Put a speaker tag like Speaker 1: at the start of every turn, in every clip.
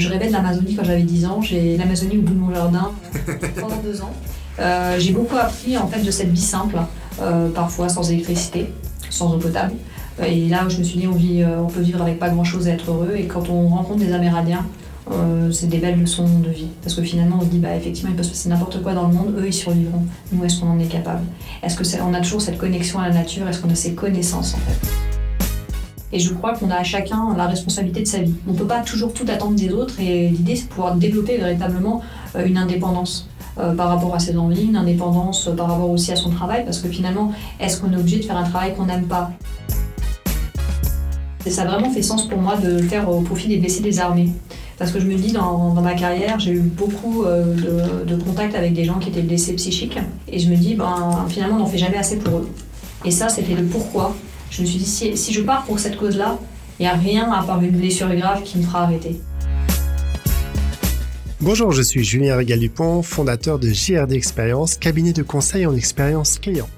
Speaker 1: Je rêvais de l'Amazonie quand j'avais 10 ans. J'ai l'Amazonie au bout de mon jardin pendant deux ans. Euh, j'ai beaucoup appris en fait de cette vie simple, euh, parfois sans électricité, sans eau potable. Et là, je me suis dit, on, vit, euh, on peut vivre avec pas grand-chose et être heureux. Et quand on rencontre des Amérindiens, c'est des belles leçons de vie. Parce que finalement, on se dit, bah, effectivement, il peut se passer n'importe quoi dans le monde, eux, ils survivront. Nous, est-ce qu'on en est capable? Est-ce qu'on a toujours cette connexion à la nature? Est-ce qu'on a ces connaissances, en fait? Et je crois qu'on a chacun la responsabilité de sa vie. On ne peut pas toujours tout attendre des autres et l'idée c'est de pouvoir développer véritablement une indépendance. Euh, par rapport à ses envies, une indépendance euh, par rapport aussi à son travail, parce que finalement, est-ce qu'on est obligé de faire un travail qu'on n'aime pas? Et ça a vraiment fait sens pour moi de le faire au profit des blessés des armées. Parce que je me dis, dans, ma carrière, j'ai eu beaucoup euh, de, contacts avec des gens qui étaient blessés psychiques. Et je me dis, ben, finalement, on n'en fait jamais assez pour eux. Et ça, c'était le pourquoi. Je me suis dit, si, si je pars pour cette cause-là, il n'y a rien à part une blessure grave qui me fera arrêter.
Speaker 2: Bonjour, je suis Julien Régal-Dupont, fondateur de JRD Expérience, cabinet de conseil en expérience client.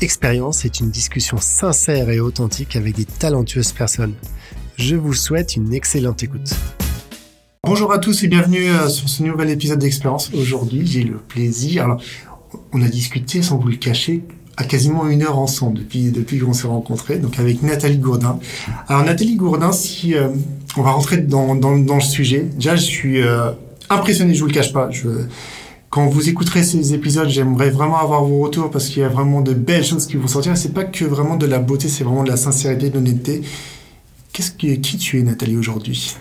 Speaker 2: Expérience est une discussion sincère et authentique avec des talentueuses personnes. Je vous souhaite une excellente écoute. Bonjour à tous et bienvenue euh, sur ce nouvel épisode d'Expérience. Aujourd'hui, j'ai le plaisir. Alors, on a discuté, sans vous le cacher, à quasiment une heure ensemble depuis depuis qu'on s'est rencontrés, donc avec Nathalie Gourdin. Alors Nathalie Gourdin, si euh, on va rentrer dans, dans, dans, le sujet, déjà je suis euh, impressionné, je vous le cache pas. Quand vous écouterez ces épisodes, j'aimerais vraiment avoir vos retours parce qu'il y a vraiment de belles choses qui vont sortir. C'est pas que vraiment de la beauté, c'est vraiment de la sincérité, de l'honnêteté. Qu'est-ce qui, tu es, Nathalie, aujourd'hui?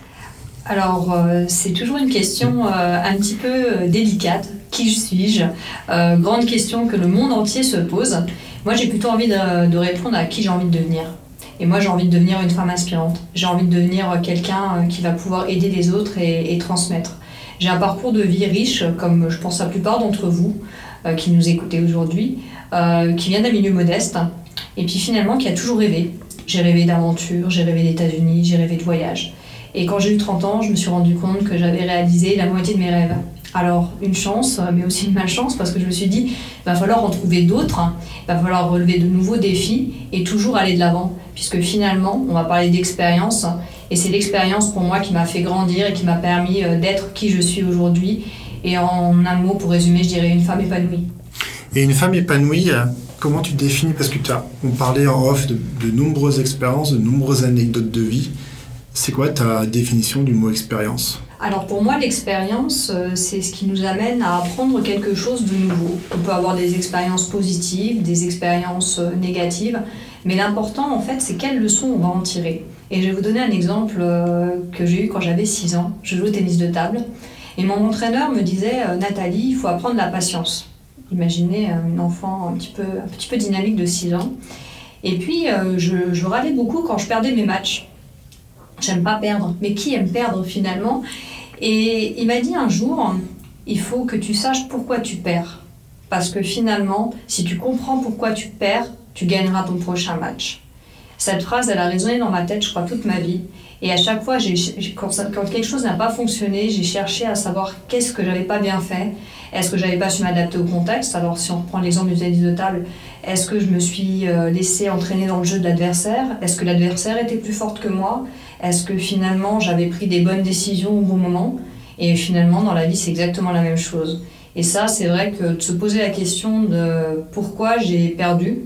Speaker 1: Alors, euh, c'est toujours une question euh, un petit peu délicate. Qui suis-je Grande question que le monde entier se pose. Moi, j'ai plutôt envie de, répondre à qui j'ai envie de devenir. Et moi, j'ai envie de devenir une femme inspirante. J'ai envie de devenir quelqu'un qui va pouvoir aider les autres et transmettre. J'ai un parcours de vie riche, comme je pense la plupart d'entre vous euh, qui nous écoutez aujourd'hui, euh, qui vient d'un milieu modeste, et puis finalement qui a toujours rêvé. J'ai rêvé d'aventure, j'ai rêvé d'États-Unis, j'ai rêvé de voyage. Et quand j'ai eu 30 ans, je me suis rendu compte que j'avais réalisé la moitié de mes rêves. Alors, une chance, mais aussi une malchance, parce que je me suis dit, il va falloir en trouver d'autres, il va falloir relever de nouveaux défis et toujours aller de l'avant. Puisque finalement, on va parler d'expérience, et c'est l'expérience pour moi qui m'a fait grandir et qui m'a permis euh, d'être qui je suis aujourd'hui. Et en un mot, pour résumer, je dirais une femme épanouie.
Speaker 2: Et une femme épanouie, euh, comment tu définis? Parce que tu as, on parlait en off de, de nombreuses expériences, de nombreuses anecdotes de vie. C'est quoi ta définition du mot expérience?
Speaker 1: Alors pour moi, l'expérience, euh, c'est ce qui nous amène à apprendre quelque chose de nouveau. On peut avoir des expériences positives, des expériences négatives, mais l'important en fait, c'est quelles leçons on va en tirer. Et je vais vous donner un exemple euh, que j'ai eu quand j'avais 6 ans. Je jouais au tennis de table et mon entraîneur me disait euh, Nathalie, il faut apprendre la patience. Imaginez euh, une enfant un petit peu, un petit peu dynamique de 6 ans. Et puis, je râlais beaucoup quand je perdais mes matchs. J'aime pas perdre, mais qui aime perdre finalement? Et il m'a dit un jour il faut que tu saches pourquoi tu perds. Parce que finalement, si tu comprends pourquoi tu perds, tu gagneras ton prochain match. Cette phrase, elle a résonné dans ma tête, je crois, toute ma vie. Et à chaque fois, quand, quelque chose n'a pas fonctionné, j'ai cherché à savoir qu'est-ce que j'avais pas bien fait. Est-ce que j'avais pas su m'adapter au contexte? Alors, si on reprend l'exemple du tennis de table, est-ce que je me suis euh, laissé entraîner dans le jeu de l'adversaire? Est-ce que l'adversaire était plus forte que moi? Est-ce que finalement, j'avais pris des bonnes décisions au bon moment Et finalement, dans la vie, c'est exactement la même chose. Et ça, c'est vrai que de se poser la question de pourquoi j'ai perdu,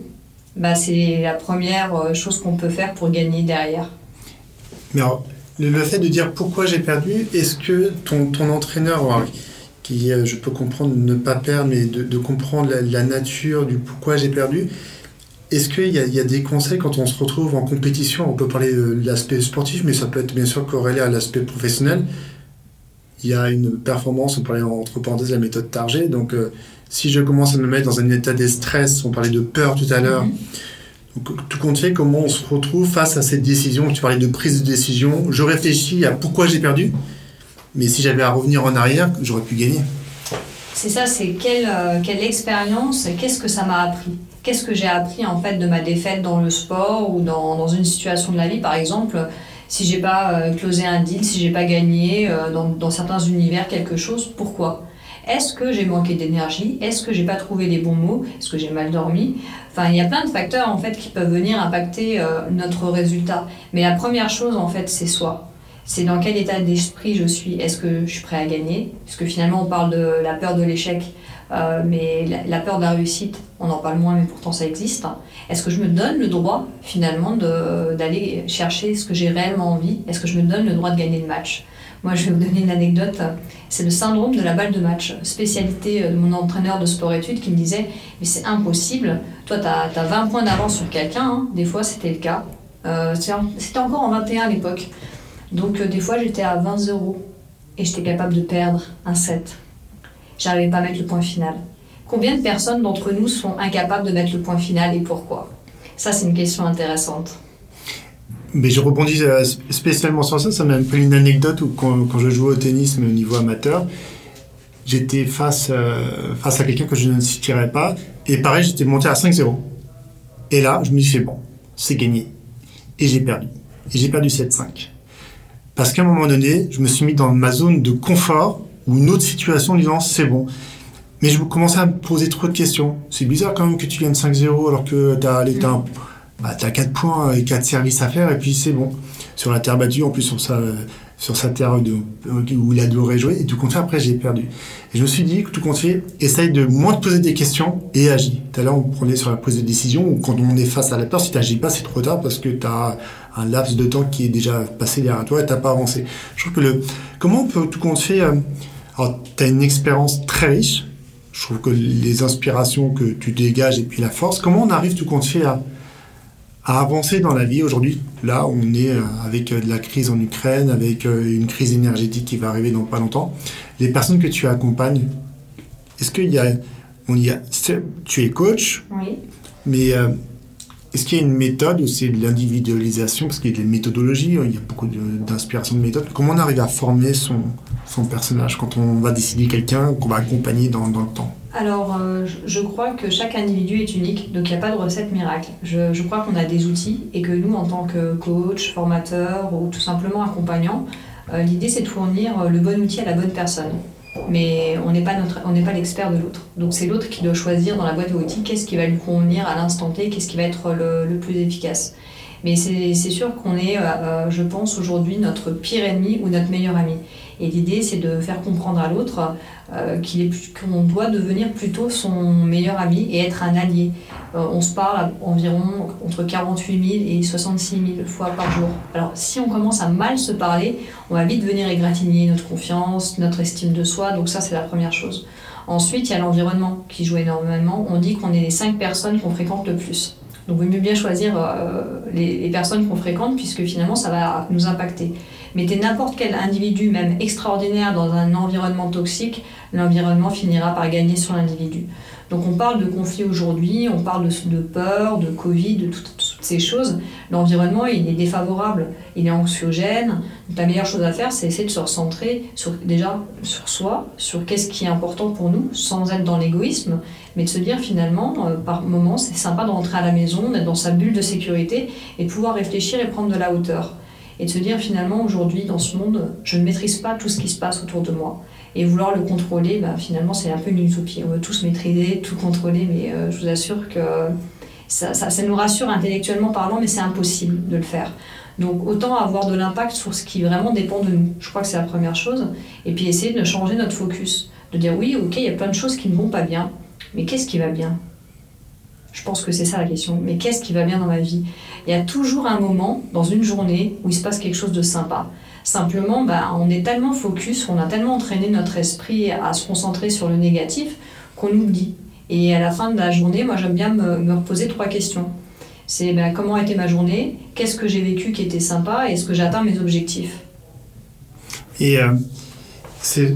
Speaker 1: bah, c'est la première euh, chose qu'on peut faire pour gagner derrière.
Speaker 2: Mais le, fait de dire pourquoi j'ai perdu, est-ce que ton, ton entraîneur, qui euh, je peux comprendre ne pas perdre, mais de, comprendre la, nature du pourquoi j'ai perdu, est-ce qu'il y, y, a des conseils quand on se retrouve en compétition? On peut parler de l'aspect sportif, mais ça peut être bien sûr corrélé à l'aspect professionnel. Il y a une performance, on parlait entre parenthèses de la méthode Target, donc euh, si je commence à me mettre dans un état de stress, on parlait de peur tout à l'heure, mhm. tout compte fait, comment on se retrouve face à cette décision? Tu parlais de prise de décision. Je réfléchis à pourquoi j'ai perdu, mais si j'avais à revenir en arrière, j'aurais pu gagner.
Speaker 1: C'est ça, c'est quelle, euh, quelle expérience, qu'est-ce que ça m'a appris? Qu'est-ce que j'ai appris en fait de ma défaite dans le sport ou dans, une situation de la vie, par exemple si j'ai pas euh, closé un deal, si j'ai pas gagné euh, dans, dans certains univers quelque chose, pourquoi? Est-ce que j'ai manqué d'énergie? Est-ce que j'ai pas trouvé les bons mots? Est-ce que j'ai mal dormi? Enfin, il y a plein de facteurs en fait qui peuvent venir impacter euh, notre résultat. Mais la première chose en fait, c'est soi. c'est dans quel état d'esprit je suis? Est-ce que je suis prêt à gagner? Parce que finalement, on parle de la peur de l'échec, euh, mais la, peur de la réussite, on en parle moins, mais pourtant ça existe. Est-ce que je me donne le droit, finalement, d'aller chercher ce que j'ai réellement envie? Est-ce que je me donne le droit de gagner le match? Moi, je vais vous donner une anecdote. C'est le syndrome de la balle de match, spécialité de mon entraîneur de sport-études qui me disait Mais c'est impossible, toi, tu as, 20 points d'avance sur quelqu'un. Hein. Des fois, c'était le cas. Euh, c'était encore en 21 à l'époque. Donc, euh, des fois, j'étais à 20 euros et j'étais capable de perdre un set. J'arrivais pas à mettre le point final. Combien de personnes d'entre nous sont incapables de mettre le point final et pourquoi? Ça, c'est une question intéressante.
Speaker 2: Mais je rebondis euh, spécialement sur ça. Ça m'a rappelé une anecdote où quand, je jouais au tennis, mais au niveau amateur, j'étais face, euh, face à quelqu'un que je ne citerai pas. Et pareil, j'étais monté à 5-0. Et là, je me suis fait, bon, c'est gagné. Et j'ai perdu. Et j'ai perdu 7-5. Parce qu'à un moment donné, je me suis mis dans ma zone de confort ou une autre situation en disant, c'est bon. Mais je commençais à me poser trop de questions. C'est bizarre quand même que tu gagnes 5-0 alors que tu as l'état bah, tu as 4 points et 4 services à faire, et puis c'est bon. Sur la terre battue, en plus sur sa, sur sa terre de, où il adoré jouer, et tout compte fait, après j'ai perdu. Et je me suis dit tout compte fait, essaye de moins te poser des questions et agis. Tout à l'heure, on prenait sur la prise de décision, ou quand on est face à la peur, si tu n'agis pas, c'est trop tard parce que tu as un laps de temps qui est déjà passé derrière toi et tu pas avancé. Je trouve que le. Comment on peut tout compte fait. Euh, alors, tu as une expérience très riche. Je trouve que les inspirations que tu dégages et puis la force, comment on arrive tout compte fait à à avancer dans la vie. Aujourd'hui, là, on est euh, avec euh, de la crise en Ukraine, avec euh, une crise énergétique qui va arriver dans pas longtemps. Les personnes que tu accompagnes, est-ce qu'il y a, on y a, tu es coach,
Speaker 1: oui.
Speaker 2: mais est-ce qu'il y a une méthode ou c'est de l'individualisation? Parce qu'il y a des méthodologies, il y a beaucoup d'inspiration de, méthodes. Comment on arrive à former son, son personnage quand on va décider quelqu'un qu'on va accompagner dans, dans le temps
Speaker 1: alors, euh, je crois que chaque individu est unique, donc il n'y a pas de recette miracle. Je, crois qu'on a des outils et que nous, en tant que coach, formateur ou tout simplement accompagnant, euh, l'idée c'est de fournir le bon outil à la bonne personne. Mais on n'est pas, pas l'expert de l'autre. Donc c'est l'autre qui doit choisir dans la boîte à outils qu'est-ce qui va lui convenir à l'instant T, qu'est-ce qui va être le, plus efficace. Mais c'est sûr qu'on est, euh, je pense, aujourd'hui notre pire ennemi ou notre meilleur ami. Et l'idée, c'est de faire comprendre à l'autre euh, qu'on doit devenir plutôt son meilleur ami et être un allié. Euh, on se parle environ entre 48 000 et 66 000 fois par jour. Alors, si on commence à mal se parler, on va vite venir égratigner notre confiance, notre estime de soi. Donc ça, c'est la première chose. Ensuite, il y a l'environnement qui joue énormément. On dit qu'on est les cinq personnes qu'on fréquente le plus. Donc, il vaut mieux bien choisir euh, les, les, personnes qu'on fréquente puisque finalement, ça va nous impacter. Mettez n'importe quel individu, même extraordinaire, dans un environnement toxique, l'environnement finira par gagner sur l'individu. Donc on parle de conflit aujourd'hui, on parle de, peur, de Covid, de toutes, ces choses. L'environnement, il est défavorable, il est anxiogène. la meilleure chose à faire, c'est essayer de se recentrer sur, déjà sur soi, sur qu'est-ce qui est important pour nous, sans être dans l'égoïsme, mais de se dire finalement, euh, par moment, c'est sympa de rentrer à la maison, d'être dans sa bulle de sécurité et de pouvoir réfléchir et prendre de la hauteur et de se dire finalement aujourd'hui dans ce monde, je ne maîtrise pas tout ce qui se passe autour de moi. Et vouloir le contrôler, bah, finalement c'est un peu une utopie. On veut tous maîtriser, tout contrôler, mais euh, je vous assure que ça, ça, ça nous rassure intellectuellement parlant, mais c'est impossible de le faire. Donc autant avoir de l'impact sur ce qui vraiment dépend de nous. Je crois que c'est la première chose. Et puis essayer de changer notre focus. De dire oui, ok, il y a plein de choses qui ne vont pas bien, mais qu'est-ce qui va bien? Je pense que c'est ça la question. Mais qu'est-ce qui va bien dans ma vie? Il y a toujours un moment dans une journée où il se passe quelque chose de sympa. Simplement, bah, on est tellement focus, on a tellement entraîné notre esprit à se concentrer sur le négatif qu'on oublie. Et à la fin de la journée, moi j'aime bien me, reposer trois questions. C'est bah, comment a été ma journée? Qu'est-ce que j'ai vécu qui était sympa? Et est-ce que j'atteins mes objectifs?
Speaker 2: Et euh, c'est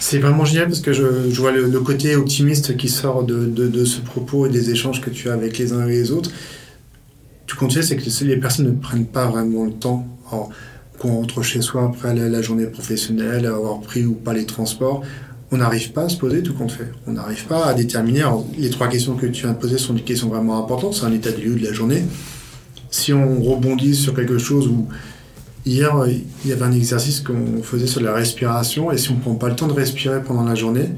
Speaker 2: c'est vraiment génial parce que je, vois le, côté optimiste qui sort de, ce propos et des échanges que tu as avec les uns et les autres. Tout compte c'est que les personnes ne prennent pas vraiment le temps, qu'on rentre chez soi après la, journée professionnelle, avoir pris ou pas les transports, on n'arrive pas à se poser tout compte fait. On n'arrive pas à déterminer. les trois questions que tu de poser sont des questions vraiment importantes. C'est un état de lieu de la journée. Si on rebondit sur quelque chose où Hier, euh, il y avait un exercice qu'on faisait sur la respiration, et si on ne prend pas le temps de respirer pendant la journée,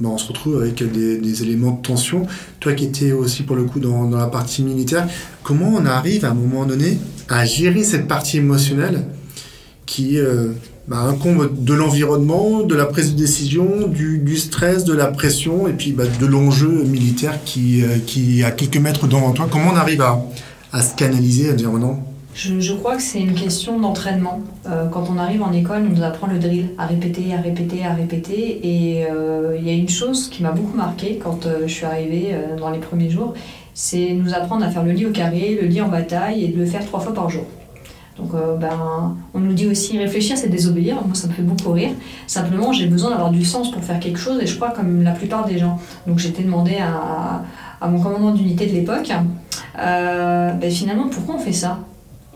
Speaker 2: ben on se retrouve avec des, éléments de tension. Toi qui étais aussi pour le coup dans, la partie militaire, comment on arrive à un moment donné à gérer cette partie émotionnelle qui bah, incombe de l'environnement, de la prise de décision, du, stress, de la pression et puis bah, de l'enjeu militaire qui, est à quelques mètres devant toi? Comment on arrive à, à se canaliser, à dire non
Speaker 1: je, crois que c'est une question d'entraînement. Euh, quand on arrive en école, on nous apprend le drill, à répéter, à répéter, à répéter. Et euh, il y a une chose qui m'a beaucoup marqué quand euh, je suis arrivée dans les premiers jours, c'est nous apprendre à faire le lit au carré, le lit en bataille et de le faire trois fois par jour. Donc, ben, on nous dit aussi réfléchir, c'est désobéir. Moi, ça me fait beaucoup rire. Simplement, j'ai besoin d'avoir du sens pour faire quelque chose, et je crois comme la plupart des gens. Donc, j'étais demandé à, à, mon commandant d'unité de l'époque, ben, finalement, pourquoi on fait ça?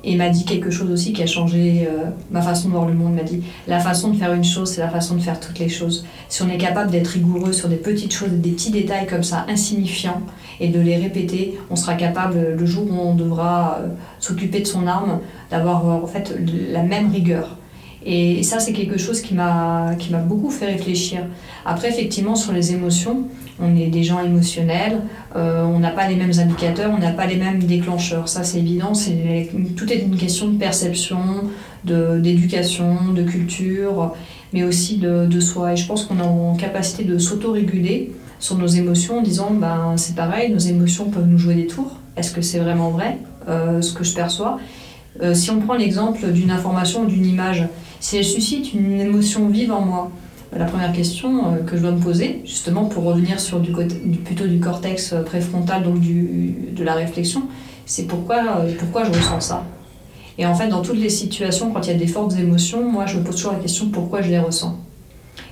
Speaker 1: Et m'a dit quelque chose aussi qui a changé euh, ma façon de voir le monde. m'a dit la façon de faire une chose, c'est la façon de faire toutes les choses. Si on est capable d'être rigoureux sur des petites choses, des petits détails comme ça, insignifiants, et de les répéter, on sera capable, le jour où on devra euh, s'occuper de son arme, d'avoir en fait la même rigueur. Et ça, c'est quelque chose qui m'a beaucoup fait réfléchir. Après, effectivement, sur les émotions, on est des gens émotionnels, euh, on n'a pas les mêmes indicateurs, on n'a pas les mêmes déclencheurs. Ça, c'est évident. C'est, tout est une question de perception, d'éducation, de, culture, mais aussi de, soi. Et je pense qu'on est en capacité de s'autoréguler sur nos émotions en disant ben, c'est pareil, nos émotions peuvent nous jouer des tours. Est-ce que c'est vraiment vrai, euh, ce que je perçois? Euh, Si on prend l'exemple d'une information ou d'une image, si elle suscite une émotion vive en moi, la première question euh, que je dois me poser, justement pour revenir sur du, côté, plutôt du cortex euh, préfrontal, donc du, de la réflexion, c'est pourquoi, euh, pourquoi je ressens ça? Et en fait, dans toutes les situations, quand il y a des fortes émotions, moi, je me pose toujours la question pourquoi je les ressens?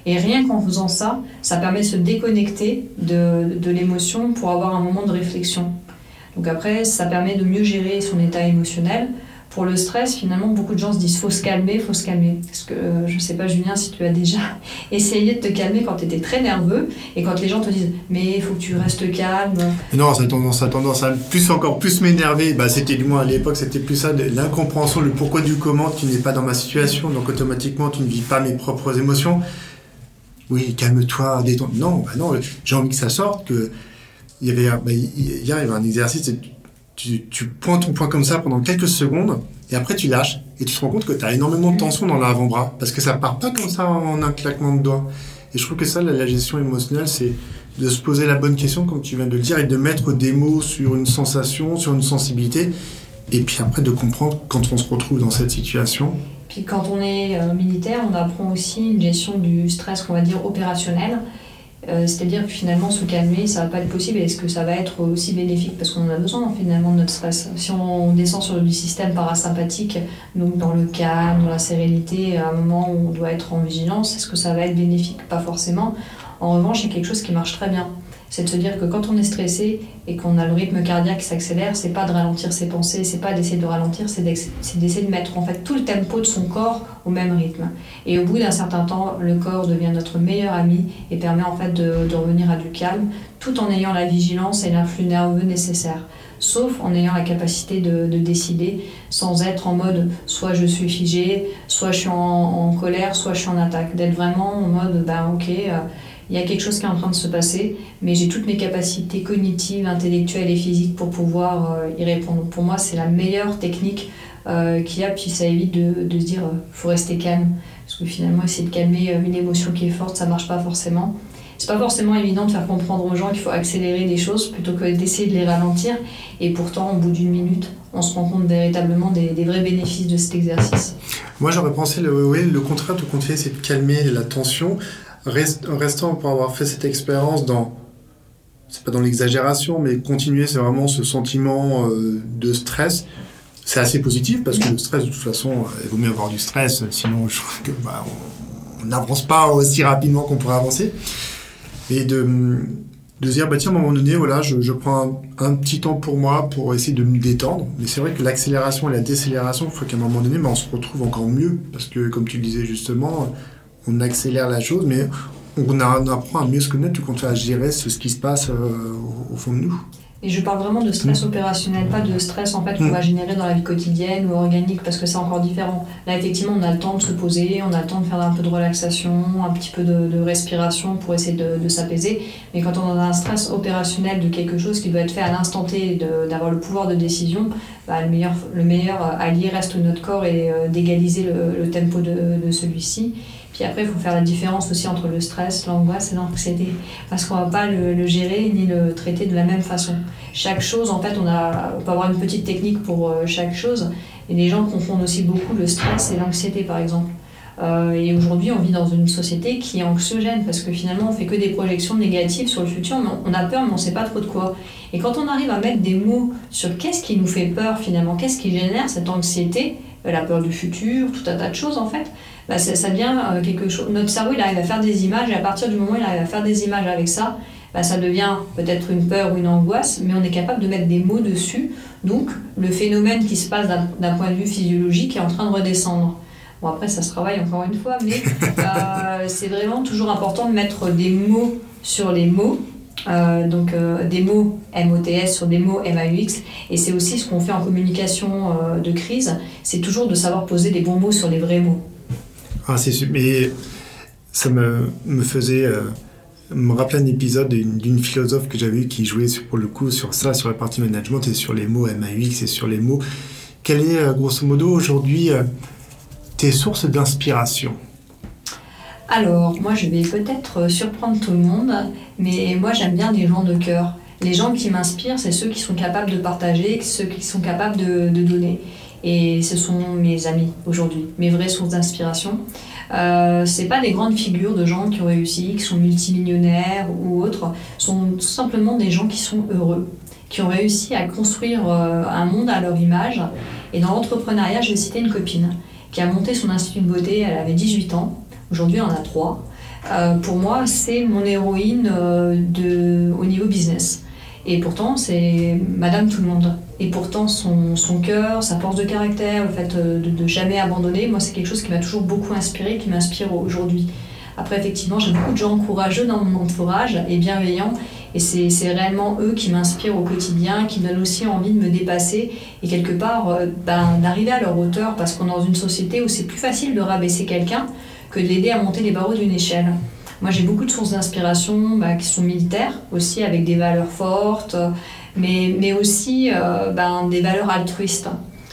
Speaker 1: Et rien qu'en faisant ça, ça permet de se déconnecter de, de l'émotion pour avoir un moment de réflexion. Donc après, ça permet de mieux gérer son état émotionnel, pour le stress, finalement, beaucoup de gens se disent faut se calmer, faut se calmer. Parce que euh, je sais pas, Julien, si tu as déjà essayé de te calmer quand tu étais très nerveux et quand les gens te disent mais faut que tu restes calme.
Speaker 2: Non, ça a tendance, ça tendance à plus encore plus m'énerver. Bah, c'était du moins à l'époque, c'était plus ça, l'incompréhension, le pourquoi du comment. Tu n'es pas dans ma situation, donc automatiquement tu ne vis pas mes propres émotions. Oui, calme-toi, détends. Non, bah non, j'ai envie que ça sorte. Que il y avait, bah, il y avait un exercice tu, tu pointes ton point comme ça pendant quelques secondes, et après tu lâches, et tu te rends compte que tu as énormément de tension dans l'avant-bras, parce que ça part pas comme ça en un claquement de doigts. Et je trouve que ça, la, gestion émotionnelle, c'est de se poser la bonne question, comme tu viens de le dire, et de mettre des mots sur une sensation, sur une sensibilité, et puis après de comprendre quand on se retrouve dans cette situation.
Speaker 1: Puis quand on est euh, militaire, on apprend aussi une gestion du stress qu'on va dire opérationnel. Euh, c'est-à-dire que finalement, se calmer, ça va pas être possible. Est-ce que ça va être aussi bénéfique? Parce qu'on en a besoin finalement de notre stress. Si on descend sur du système parasympathique, donc dans le calme, dans la sérénité, à un moment où on doit être en vigilance, est-ce que ça va être bénéfique? Pas forcément. En revanche, a quelque chose qui marche très bien c'est de se dire que quand on est stressé et qu'on a le rythme cardiaque qui s'accélère, c'est pas de ralentir ses pensées, c'est pas d'essayer de ralentir, c'est d'essayer de mettre en fait tout le tempo de son corps au même rythme. Et au bout d'un certain temps, le corps devient notre meilleur ami et permet en fait de, revenir à du calme, tout en ayant la vigilance et l'influx nerveux nécessaire. Sauf en ayant la capacité de, décider sans être en mode soit je suis figé, soit je suis en, colère, soit je suis en attaque. D'être vraiment en mode ben ok. Euh, il y a quelque chose qui est en train de se passer, mais j'ai toutes mes capacités cognitives, intellectuelles et physiques pour pouvoir euh, y répondre. Pour moi, c'est la meilleure technique euh, qu'il y a, puis ça évite de, se dire euh, faut rester calme. Parce que finalement, essayer de calmer une émotion qui est forte, ça marche pas forcément. C'est pas forcément évident de faire comprendre aux gens qu'il faut accélérer des choses plutôt que d'essayer de les ralentir. Et pourtant, au bout d'une minute, on se rend compte véritablement des, vrais bénéfices de cet exercice.
Speaker 2: Moi, j'aurais pensé le, le contraire, tout compte fait, c'est de calmer la tension restant pour avoir fait cette expérience dans, c'est pas dans l'exagération, mais continuer, c'est vraiment ce sentiment euh, de stress. C'est assez positif parce que le stress, de toute façon, euh, il vaut mieux avoir du stress, sinon je trouve que bah, on n'avance pas aussi rapidement qu'on pourrait avancer. Et de, de dire, bah tiens, à un moment donné, voilà, je, prends un, petit temps pour moi pour essayer de me détendre. Mais c'est vrai que l'accélération et la décélération, il faut qu'à un moment donné, bah, on se retrouve encore mieux. Parce que, comme tu le disais justement, on accélère la chose, mais on, apprend à mieux se connaître, compte à gérer ce, qui se passe euh, au, fond de nous.
Speaker 1: Et je parle vraiment de stress mm. opérationnel, pas de stress en fait qu'on mm. va générer dans la vie quotidienne ou organique, parce que c'est encore différent. Là, effectivement, on a le temps de se poser, on a le temps de faire un peu de relaxation, un petit peu de, respiration pour essayer de, s'apaiser. Mais quand on a un stress opérationnel de quelque chose qui doit être fait à l'instant T, d'avoir le pouvoir de décision, bah, le, meilleur, le meilleur allié reste notre corps et euh, d'égaliser le, le, tempo de, de celui-ci. Puis après, il faut faire la différence aussi entre le stress, l'angoisse et l'anxiété. Parce qu'on ne va pas le, gérer ni le traiter de la même façon. Chaque chose, en fait, on, a, on peut avoir une petite technique pour euh, chaque chose. Et les gens confondent aussi beaucoup le stress et l'anxiété, par exemple. Euh, et aujourd'hui, on vit dans une société qui est anxiogène parce que finalement, on fait que des projections négatives sur le futur, mais on a peur, mais on ne sait pas trop de quoi. Et quand on arrive à mettre des mots sur qu'est-ce qui nous fait peur finalement, qu'est-ce qui génère cette anxiété, euh, la peur du futur, tout un tas de choses en fait, bah, ça, devient euh, quelque chose. Notre cerveau, il arrive à faire des images, et à partir du moment où il arrive à faire des images avec ça, bah, ça devient peut-être une peur ou une angoisse, mais on est capable de mettre des mots dessus. Donc, le phénomène qui se passe d'un point de vue physiologique est en train de redescendre. Bon, après, ça se travaille encore une fois, mais euh, c'est vraiment toujours important de mettre des mots sur les mots. Euh, donc des mots MOTS sur des mots MAUX et c'est aussi ce qu'on fait en communication de crise, c'est toujours de savoir poser des bons mots sur les vrais mots.
Speaker 2: Ah, c'est sûr. Mais ça me, me faisait euh, me rappeler un épisode d'une philosophe que j'avais eu qui jouait pour le coup sur ça, sur la partie management et sur les mots MAUX et sur les mots. Quelle est, euh, grosso modo, aujourd'hui, euh, tes sources d'inspiration?
Speaker 1: Alors, moi, je vais peut-être surprendre tout le monde, mais moi, j'aime bien les gens de cœur. Les gens qui m'inspirent, c'est ceux qui sont capables de partager, ceux qui sont capables de donner. Et ce sont mes amis aujourd'hui, mes vraies sources d'inspiration. Euh, c'est pas des grandes figures de gens qui ont réussi, qui sont multimillionnaires ou autres, sont tout simplement des gens qui sont heureux, qui ont réussi à construire euh, un monde à leur image. Et dans l'entrepreneuriat, je vais citer une copine qui a monté son institut de beauté, elle avait 18 ans, aujourd'hui elle en a 3. Euh, pour moi, c'est mon héroïne euh, au niveau business. Et pourtant, c'est Madame Tout le Monde. Et pourtant, son, son cœur, sa force de caractère, le fait euh, de, de jamais abandonner, moi, c'est quelque chose qui m'a toujours beaucoup inspiré, qui m'inspire aujourd'hui. Après, effectivement, j'ai beaucoup de gens courageux dans mon entourage et bienveillants. Et c'est réellement eux qui m'inspirent au quotidien, qui donnent aussi envie de me dépasser et quelque part euh, ben, d'arriver à leur hauteur parce qu'on est dans une société où c'est plus facile de rabaisser quelqu'un que de l'aider à monter les barreaux d'une échelle. Moi, j'ai beaucoup de sources d'inspiration bah, qui sont militaires aussi, avec des valeurs fortes, mais, mais aussi euh, ben, des valeurs altruistes,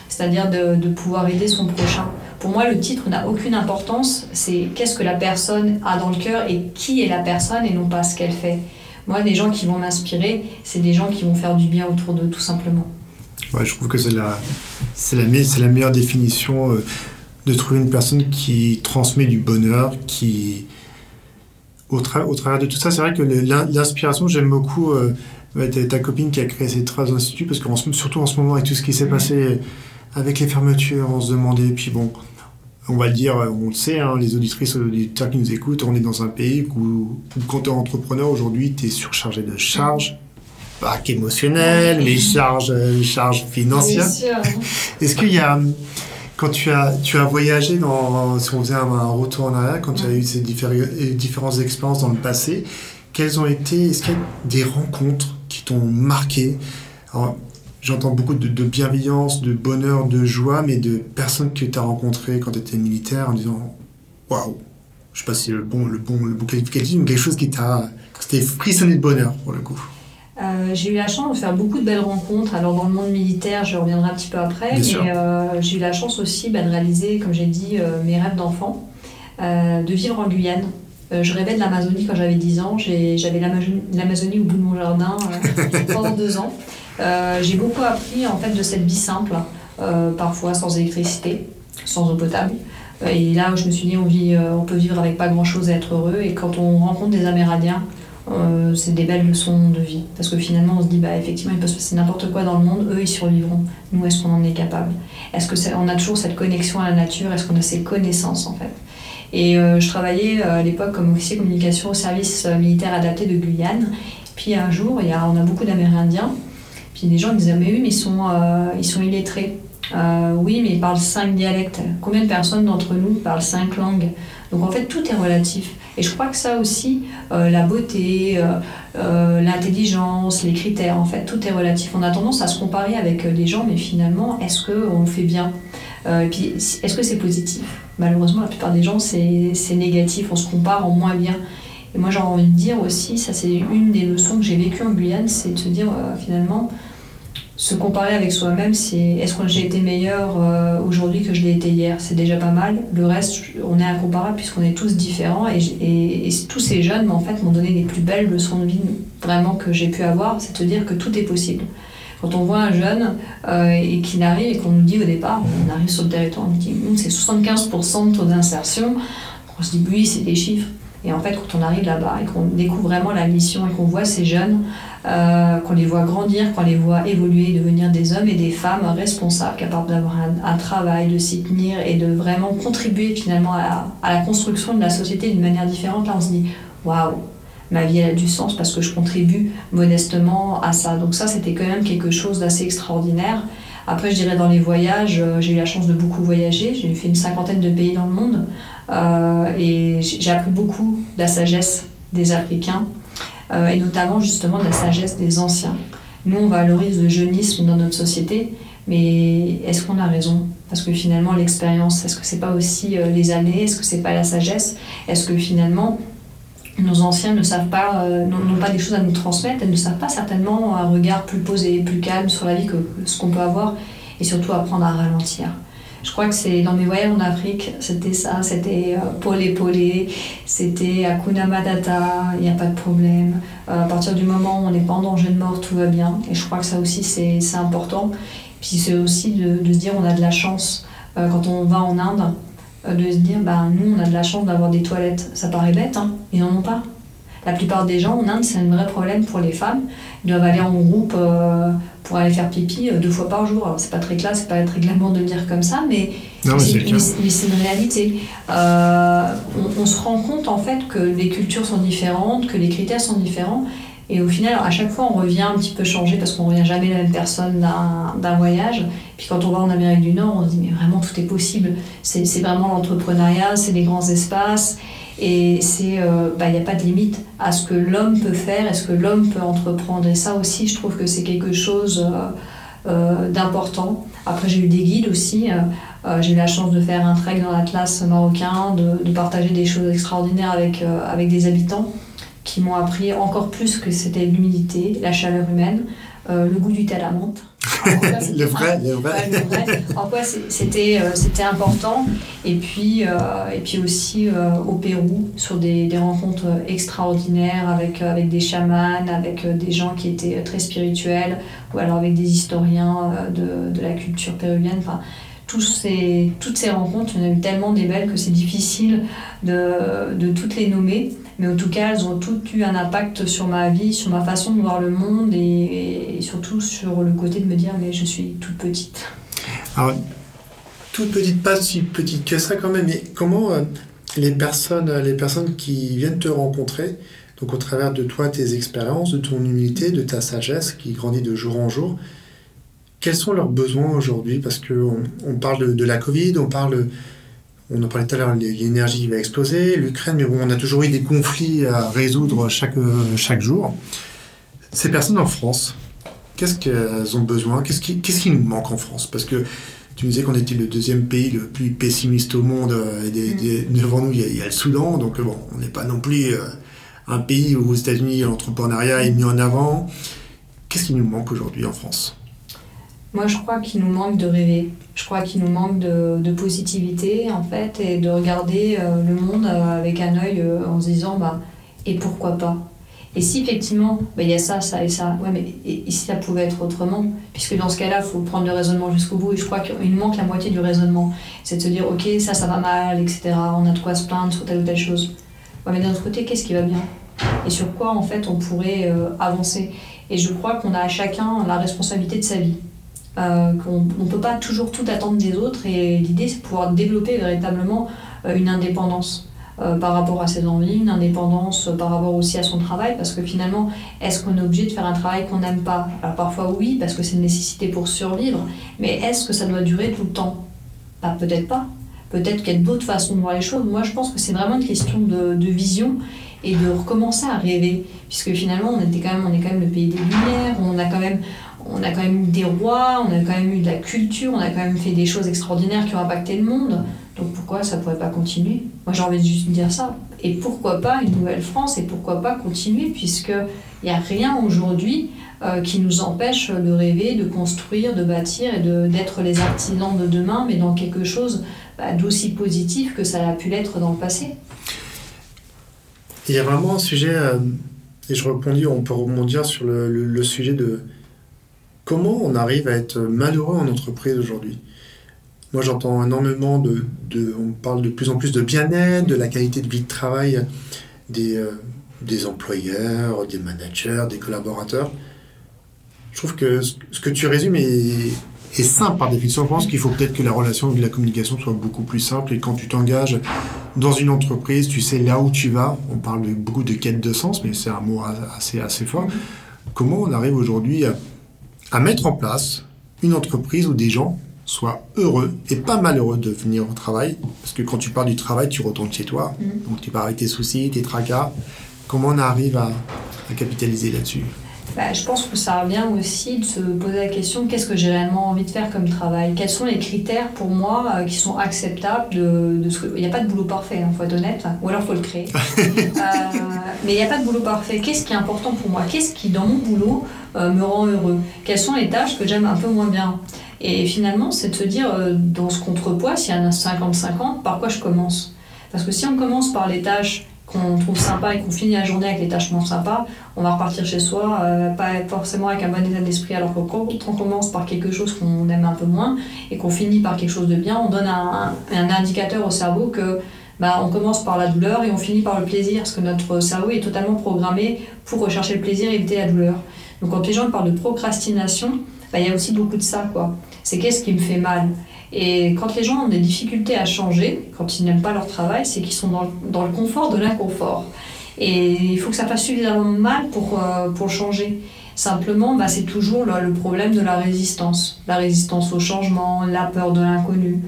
Speaker 1: c'est-à-dire de, pouvoir aider son prochain. Pour moi, le titre n'a aucune importance, c'est qu'est-ce que la personne a dans le cœur et qui est la personne et non pas ce qu'elle fait. Moi, les gens qui vont m'inspirer, c'est des gens qui vont faire du bien autour d'eux, tout simplement.
Speaker 2: Ouais, je trouve que c'est la, la, la meilleure définition euh, de trouver une personne qui transmet du bonheur, qui, au, travers de tout ça, c'est vrai que l'inspiration, j'aime beaucoup euh, ta, copine qui a créé ces trois instituts, parce que surtout en ce moment, avec tout ce qui s'est passé avec les fermetures, on se demandait, puis bon, on va le dire, on le sait, hein, les auditrices, les auditeurs qui nous écoutent, on est dans un pays où, quand tu es entrepreneur aujourd'hui, tu es surchargé de charges, pas qu'émotionnelles, mais charges, euh, charges financières. Est-ce qu'il y a quand tu as, tu as voyagé, dans, si on faisait un, retour en arrière, quand tu as eu ces différentes expériences dans le passé, quelles ont été, est-ce qu'il y a des rencontres qui t'ont marqué? J'entends beaucoup de, bienveillance, de bonheur, de joie, mais de personnes que tu as rencontrées quand tu étais militaire en disant Waouh, je sais pas si c'est le bon, le bon, le bon qualificatif, mais quelque chose qui t'a frissonné de bonheur pour le coup.
Speaker 1: Euh, j'ai eu la chance de faire beaucoup de belles rencontres. Alors dans le monde militaire, je reviendrai un petit peu après, mais euh, j'ai eu la chance aussi bah, de réaliser, comme j'ai dit, euh, mes rêves d'enfant, de vivre en Guyane. je rêvais de l'Amazonie quand j'avais 10 ans. J'avais l'Amazonie au bout de mon jardin pendant deux ans. j'ai beaucoup appris en fait de cette vie simple, parfois sans électricité, sans eau potable. Et là, je me suis dit, on, vit, on peut vivre avec pas grand-chose et être heureux. Et quand on rencontre des Amérindiens, euh, c'est des belles leçons de vie. Parce que finalement, on se dit, bah, effectivement, il peut se passer n'importe quoi dans le monde, eux, ils survivront. Nous, est-ce qu'on en est capable? Est-ce qu'on a toujours cette connexion à la nature? Est-ce qu'on a ces connaissances, en fait? Et euh, je travaillais euh, à l'époque comme officier communication au service militaire adapté de Guyane. Puis un jour, il y a, on a beaucoup d'Amérindiens. Puis les gens me disaient, mais oui, mais ils sont, ils sont illettrés. Oui, mais ils parlent cinq dialectes. Combien de personnes d'entre nous parlent cinq langues? Donc en fait, tout est relatif. Et je crois que ça aussi, euh, la beauté, euh, l'intelligence, les critères, en fait, tout est relatif. On a tendance à se comparer avec des gens, mais finalement, est-ce qu'on fait bien? Et puis, est-ce que c'est positif? Malheureusement, la plupart des gens, c'est négatif. On se compare en moins bien. Et moi, j'ai envie de dire aussi, ça c'est une des leçons que j'ai vécues en Guyane, c'est de se dire finalement, se comparer avec soi-même, c'est est-ce que j'ai été meilleur euh, aujourd'hui que je l'ai été hier? C'est déjà pas mal. Le reste, on est incomparable puisqu'on est tous différents et, tous ces jeunes en fait, m'ont donné les plus belles leçons de vie vraiment que j'ai pu avoir, c'est de dire que tout est possible. Quand on voit un jeune euh, et qu'il arrive et qu'on nous dit au départ, on arrive sur le territoire, on nous dit c'est 75% de taux d'insertion, on se dit oui, c'est des chiffres. Et en fait, quand on arrive là-bas et qu'on découvre vraiment la mission et qu'on voit ces jeunes, euh, qu'on les voit grandir, qu'on les voit évoluer, devenir des hommes et des femmes responsables, capables d'avoir un, travail, de s'y tenir et de vraiment contribuer finalement à, la construction de la société d'une manière différente, là on se dit waouh, ma vie a du sens parce que je contribue modestement à ça. Donc ça, c'était quand même quelque chose d'assez extraordinaire. Après, je dirais dans les voyages, euh, j'ai eu la chance de beaucoup voyager. J'ai fait une cinquantaine de pays dans le monde. Euh, et j'ai appris beaucoup de la sagesse des Africains euh, et notamment justement de la sagesse des anciens. Nous, on valorise le jeunisme dans notre société, mais est-ce qu'on a raison? Parce que finalement, l'expérience, est-ce que c'est pas aussi euh, les années? Est-ce que c'est pas la sagesse? Est-ce que finalement, nos anciens ne savent pas, n'ont pas des choses à nous transmettre, elles ne savent pas certainement un regard plus posé, plus calme sur la vie que ce qu'on peut avoir, et surtout apprendre à ralentir. Je crois que c'est dans mes voyages en Afrique, c'était ça, c'était euh, polé polé, c'était Akuna Matata, il n'y a pas de problème. Euh, à partir du moment où on n'est pas en danger de mort, tout va bien. Et je crois que ça aussi, c'est important. Puis c'est aussi de, se dire on a de la chance euh, quand on va en Inde, de se dire bah, nous, on a de la chance d'avoir des toilettes. Ça paraît bête, hein, ils n'en ont pas. La plupart des gens en Inde, c'est un vrai problème pour les femmes. Ils doivent aller en groupe euh, pour aller faire pipi euh, deux fois par jour. Alors, c'est pas très classe, c'est pas très glamour de le dire comme ça, mais, c'est une réalité. Euh, on, se rend compte en fait que les cultures sont différentes, que les critères sont différents. Et au final, à chaque fois, on revient un petit peu changé parce qu'on revient jamais la même personne d'un voyage. Puis quand on va en Amérique du Nord, on se dit mais vraiment tout est possible. C'est vraiment l'entrepreneuriat, c'est les grands espaces. Et c'est, euh, bah, il n'y a pas de limite à ce que l'homme peut faire et ce que l'homme peut entreprendre. Et ça aussi, je trouve que c'est quelque chose euh, euh, d'important. Après, j'ai eu des guides aussi. j'ai eu la chance de faire un trek dans l'Atlas marocain, de, de, partager des choses extraordinaires avec, avec des habitants qui m'ont appris encore plus que c'était l'humilité, la chaleur humaine, le goût du thé à la menthe.
Speaker 2: le vrai, le vrai.
Speaker 1: En quoi c'était euh, c'était important. Et puis, euh, et puis aussi euh, au Pérou, sur des, des, rencontres extraordinaires avec, avec des chamans, avec des gens qui étaient très spirituels, ou alors avec des historiens de, de la culture péruvienne. Enfin, tous ces, toutes ces rencontres, il y en a eu tellement des belles que c'est difficile de, de toutes les nommer. Mais en tout cas, elles ont toutes eu un impact sur ma vie, sur ma façon de voir le monde et, surtout sur le côté de me dire mais je suis toute petite.
Speaker 2: Alors, toute petite, pas si petite que ça quand même, mais comment euh, les, personnes, les personnes qui viennent te rencontrer, donc au travers de toi, tes expériences, de ton humilité, de ta sagesse qui grandit de jour en jour, quels sont leurs besoins aujourd'hui? Parce qu'on on parle de, la Covid, on parle on en parlait tout à l'heure, l'énergie va exploser, l'Ukraine, mais bon, on a toujours eu des conflits à résoudre chaque, chaque jour. Ces personnes en France, qu'est-ce qu'elles ont besoin? Qu'est-ce qui, qu'est-ce qui nous manque en France? Parce que tu nous disais qu'on était le deuxième pays le plus pessimiste au monde, euh, mm. devant nous, il y, a, le Soudan, donc bon, on n'est pas non plus euh, un pays où aux États-Unis l'entrepreneuriat est mis en avant. Qu'est-ce qui nous manque aujourd'hui en France?
Speaker 1: Moi, je crois qu'il nous manque de rêver. Je crois qu'il nous manque de, positivité, en fait, et de regarder euh, le monde euh, avec un œil euh, en se disant, bah, et pourquoi pas? Et si effectivement, bah, il y a ça, ça et ça, ouais, mais et, si ça pouvait être autrement? Puisque dans ce cas-là, il faut prendre le raisonnement jusqu'au bout, et je crois qu'il manque la moitié du raisonnement. C'est de se dire, ok, ça, ça va mal, etc., on a de quoi se plaindre sur telle ou telle chose. Ouais, mais d'un autre côté, qu'est-ce qui va bien? Et sur quoi, en fait, on pourrait avancer? Et je crois qu'on a chacun la responsabilité de sa vie. Euh, qu'on ne peut pas toujours tout attendre des autres et l'idée c'est de pouvoir développer véritablement euh, une indépendance. euh, par rapport à ses envies, une indépendance par rapport aussi à son travail, parce que finalement, est-ce qu'on est obligé de faire un travail qu'on n'aime pas? Alors parfois oui, parce que c'est une nécessité pour survivre, mais est-ce que ça doit durer tout le temps? Bah, Peut-être pas. Peut-être qu'il y a d'autres façons de voir les choses. Moi, je pense que c'est vraiment une question de, de, vision et de recommencer à rêver, puisque finalement, on, était quand même, on est quand même le pays des Lumières, on a quand même on a quand même eu des rois, on a quand même eu de la culture, on a quand même fait des choses extraordinaires qui ont impacté le monde. Donc pourquoi ça pourrait pas continuer? Moi j'ai envie de juste dire ça. Et pourquoi pas une nouvelle France et pourquoi pas continuer puisqu'il n'y a rien aujourd'hui euh, qui nous empêche de rêver, de construire, de bâtir et d'être les artisans de demain, mais dans quelque chose bah, d'aussi positif que ça a pu l'être dans le passé.
Speaker 2: Il y a vraiment un sujet, euh, et je rebondis, on peut rebondir sur le sujet de comment on arrive à être malheureux en entreprise aujourd'hui? Moi, j'entends énormément de, On parle de plus en plus de bien-être, de la qualité de vie de travail des, euh, des employeurs, des managers, des collaborateurs. Je trouve que ce que tu résumes est, est simple par définition. Je pense qu'il faut peut-être que la relation et la communication soit beaucoup plus simple. Et quand tu t'engages dans une entreprise, tu sais là où tu vas. On parle beaucoup de quête de sens, mais c'est un mot assez, assez fort. Comment on arrive aujourd'hui à, à mettre en place une entreprise où des gens sois heureux et pas malheureux de venir au travail. Parce que quand tu pars du travail, tu retournes chez toi. Mm. Donc tu pars avec tes soucis, tes tracas. Comment on arrive à, capitaliser là-dessus?
Speaker 1: Bah, je pense que ça revient aussi de se poser la question qu'est-ce que j'ai réellement envie de faire comme travail? Quels sont les critères pour moi euh, qui sont acceptables de, ce Il n'y a pas de boulot parfait, il hein, faut être honnête, ou alors il faut le créer. Euh, mais il n'y a pas de boulot parfait. Qu'est-ce qui est important pour moi? Qu'est-ce qui, dans mon boulot, me rend heureux Quelles sont les tâches que j'aime un peu moins bien et finalement, c'est de se dire, euh, dans ce contrepoids, s'il y a un 50-50, par quoi je commence Parce que si on commence par les tâches qu'on trouve sympas et qu'on finit la journée avec les tâches moins sympas, on va repartir chez soi, euh, pas forcément avec un bon état d'esprit, alors que quand on commence par quelque chose qu'on aime un peu moins et qu'on finit par quelque chose de bien, on donne un, indicateur au cerveau que bah, on commence par la douleur et on finit par le plaisir, parce que notre cerveau est totalement programmé pour rechercher le plaisir et éviter la douleur. Donc quand les gens parlent de procrastination, bah, il y a aussi beaucoup de ça. C'est qu'est-ce qui me fait mal Et quand les gens ont des difficultés à changer, quand ils n'aiment pas leur travail, c'est qu'ils sont dans, le confort de l'inconfort. Et il faut que ça fasse suffisamment mal pour, euh, pour changer. Simplement, bah, c'est toujours le, le problème de la résistance. La résistance au changement, la peur de l'inconnu.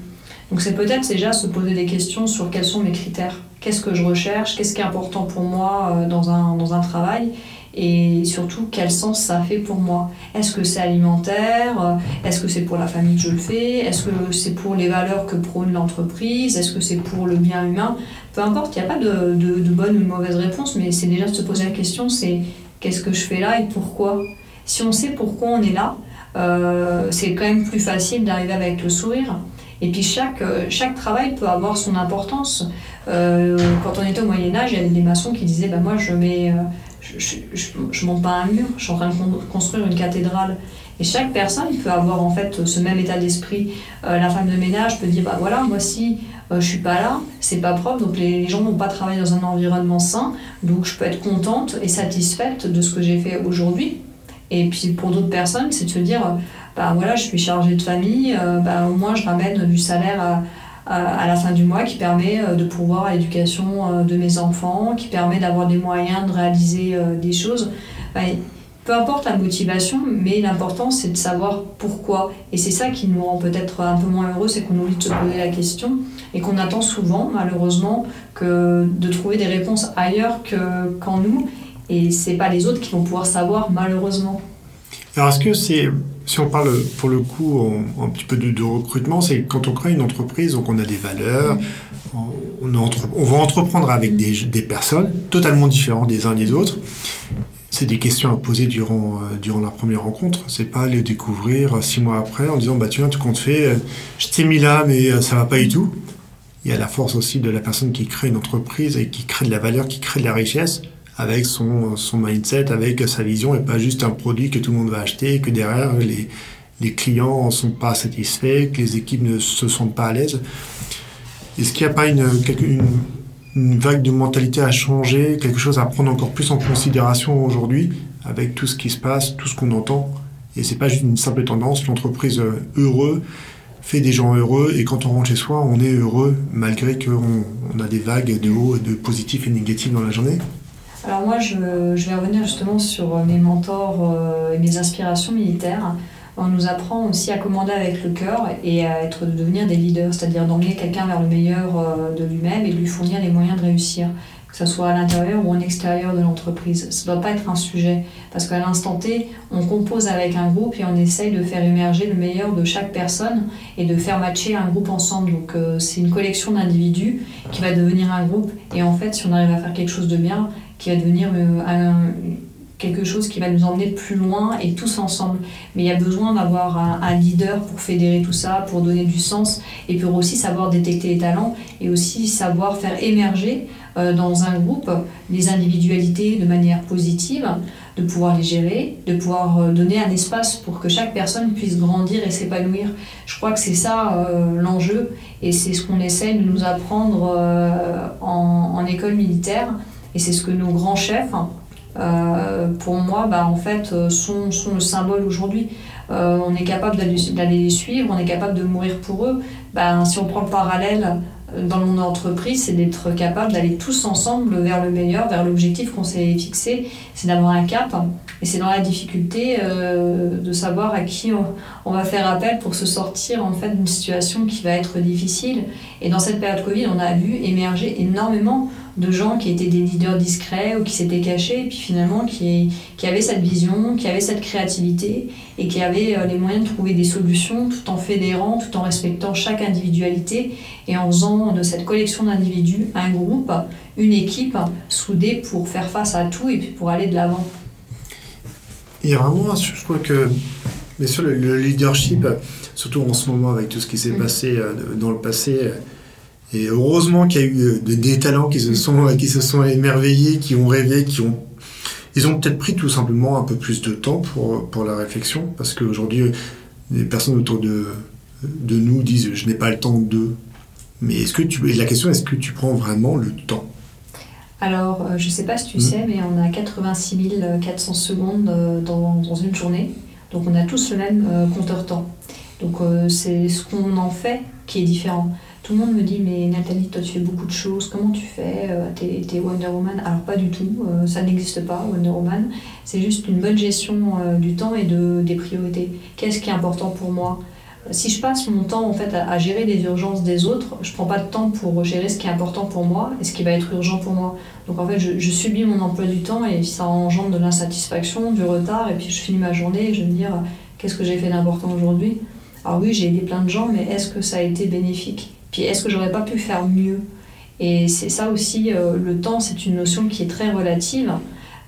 Speaker 1: Donc c'est peut-être déjà se poser des questions sur quels sont mes critères. Qu'est-ce que je recherche? Qu'est-ce qui est important pour moi euh, dans un, dans un travail? Et surtout quel sens ça fait pour moi? Est-ce que c'est alimentaire? Est-ce que c'est pour la famille que je le fais? Est-ce que c'est pour les valeurs que prône l'entreprise? Est-ce que c'est pour le bien humain? Peu importe, il n'y a pas de, de, bonne ou de mauvaise réponse, mais c'est déjà de se poser la question, c'est qu'est-ce que je fais là et pourquoi? Si on sait pourquoi on est là, euh, c'est quand même plus facile d'arriver avec le sourire. Et puis chaque, chaque travail peut avoir son importance. Euh, quand on était au Moyen Âge, il y avait des maçons qui disaient, bah, moi je mets... Euh, je, je, monte pas un mur, je suis en train de construire une cathédrale. Et chaque personne peut avoir en fait ce même état d'esprit. Euh, la femme de ménage peut dire bah voilà, moi si euh, je suis pas là, c'est pas propre, donc les, les gens vont pas travailler dans un environnement sain, donc je peux être contente et satisfaite de ce que j'ai fait aujourd'hui. Et puis pour d'autres personnes, c'est de se dire bah voilà, je suis chargée de famille, euh, bah, au moins je ramène du salaire à à la fin du mois qui permet euh, de pouvoir à l'éducation euh, de mes enfants, qui permet d'avoir des moyens de réaliser euh, des choses. peu importe la motivation, mais l'important c'est de savoir pourquoi. Et c'est ça qui nous rend peut-être un peu moins heureux, c'est qu'on oublie de se poser la question et qu'on attend souvent, malheureusement, que de trouver des réponses ailleurs qu'en nous. Et c'est pas les autres qui vont pouvoir savoir, malheureusement.
Speaker 2: Alors est-ce que c'est si on parle pour le coup un petit peu de, recrutement, c'est quand on crée une entreprise, donc on a des valeurs, on, on va entreprendre avec des, des, personnes totalement différentes des uns des autres. C'est des questions à poser durant, euh, durant la première rencontre. C'est pas aller découvrir six mois après en disant bah tu vois tout compte fait, euh, je t'ai mis là mais euh, ça va pas du tout. Il y a la force aussi de la personne qui crée une entreprise et qui crée de la valeur, qui crée de la richesse avec son, mindset, avec sa vision et pas juste un produit que tout le monde va acheter que derrière les, clients ne sont pas satisfaits, que les équipes ne se sentent pas à l'aise. Est-ce qu'il n'y a pas une, vague de mentalité à changer, quelque chose à prendre encore plus en considération aujourd'hui avec tout ce qui se passe, tout ce qu'on entend? Et c'est pas juste une simple tendance, l'entreprise heureuse fait des gens heureux et quand on rentre chez soi, on est heureux malgré qu'on on a des vagues de haut, de positifs et négatifs dans la journée
Speaker 1: Alors moi, je, je vais revenir justement sur mes mentors euh, et mes inspirations militaires. On nous apprend aussi à commander avec le cœur et à être, devenir des leaders, c'est-à-dire d'emmener quelqu'un vers le meilleur euh, de lui-même et de lui fournir les moyens de réussir que ce soit à l'intérieur ou en extérieur de l'entreprise. Ça ne doit pas être un sujet, parce qu'à l'instant T, on compose avec un groupe et on essaye de faire émerger le meilleur de chaque personne et de faire matcher un groupe ensemble. Donc euh, c'est une collection d'individus qui va devenir un groupe, et en fait, si on arrive à faire quelque chose de bien, qui va devenir euh, quelque chose qui va nous emmener plus loin et tous ensemble. Mais il y a besoin d'avoir un, leader pour fédérer tout ça, pour donner du sens et pour aussi savoir détecter les talents et aussi savoir faire émerger euh, dans un groupe les individualités de manière positive, de pouvoir les gérer, de pouvoir euh, donner un espace pour que chaque personne puisse grandir et s'épanouir. Je crois que c'est ça l'enjeu et c'est ce qu'on essaie de nous apprendre en, en, école militaire et c'est ce que nos grands chefs, pour moi, bah, en fait, sont, sont le symbole aujourd'hui. on est capable d'aller les suivre, on est capable de mourir pour eux. Bah, si on prend le parallèle dans le monde d'entreprise, c'est d'être capable d'aller tous ensemble vers le meilleur, vers l'objectif qu'on s'est fixé, c'est d'avoir un cap. Et c'est dans la difficulté euh, de savoir à qui on, va faire appel pour se sortir en fait d'une situation qui va être difficile. Et dans cette période Covid, on a vu émerger énormément de gens qui étaient des leaders discrets ou qui s'étaient cachés, et puis finalement qui, qui avaient cette vision, qui avaient cette créativité et qui avaient euh, les moyens de trouver des solutions tout en fédérant, tout en respectant chaque individualité et en faisant de cette collection d'individus un groupe, une équipe soudée pour faire face à tout et puis pour aller de l'avant.
Speaker 2: Il y a vraiment, je crois que, bien sûr, le, leadership, surtout en ce moment avec tout ce qui s'est passé euh, dans le passé, et heureusement qu'il y a eu euh, des talents qui se sont, qui se sont émerveillés, qui ont rêvé, qui ont. Ils ont peut-être pris tout simplement un peu plus de temps pour, pour la réflexion, parce qu'aujourd'hui, les personnes autour de, de nous disent Je n'ai pas le temps de. Mais est-ce que tu. la question, est-ce que tu prends vraiment le temps?
Speaker 1: Alors, euh, je ne sais pas si tu hmm. sais, mais on a 86 400 secondes euh, dans, dans, une journée. Donc, on a tous le même compteur temps. Donc, c'est ce qu'on en fait qui est différent. Tout le monde me dit, mais Nathalie, toi tu fais beaucoup de choses, comment tu fais euh, T'es Wonder Woman? Alors pas du tout, euh, ça n'existe pas, Wonder Woman. C'est juste une bonne gestion euh, du temps et de, des priorités. Qu'est-ce qui est important pour moi? Si je passe mon temps en fait à, gérer les urgences des autres, je prends pas de temps pour gérer ce qui est important pour moi et ce qui va être urgent pour moi. Donc en fait, je, je subis mon emploi du temps et ça engendre de l'insatisfaction, du retard et puis je finis ma journée et je vais me dire qu'est-ce que j'ai fait d'important aujourd'hui? Alors oui, j'ai aidé plein de gens, mais est-ce que ça a été bénéfique? Est-ce que j'aurais pas pu faire mieux? Et c'est ça aussi, euh, le temps, c'est une notion qui est très relative,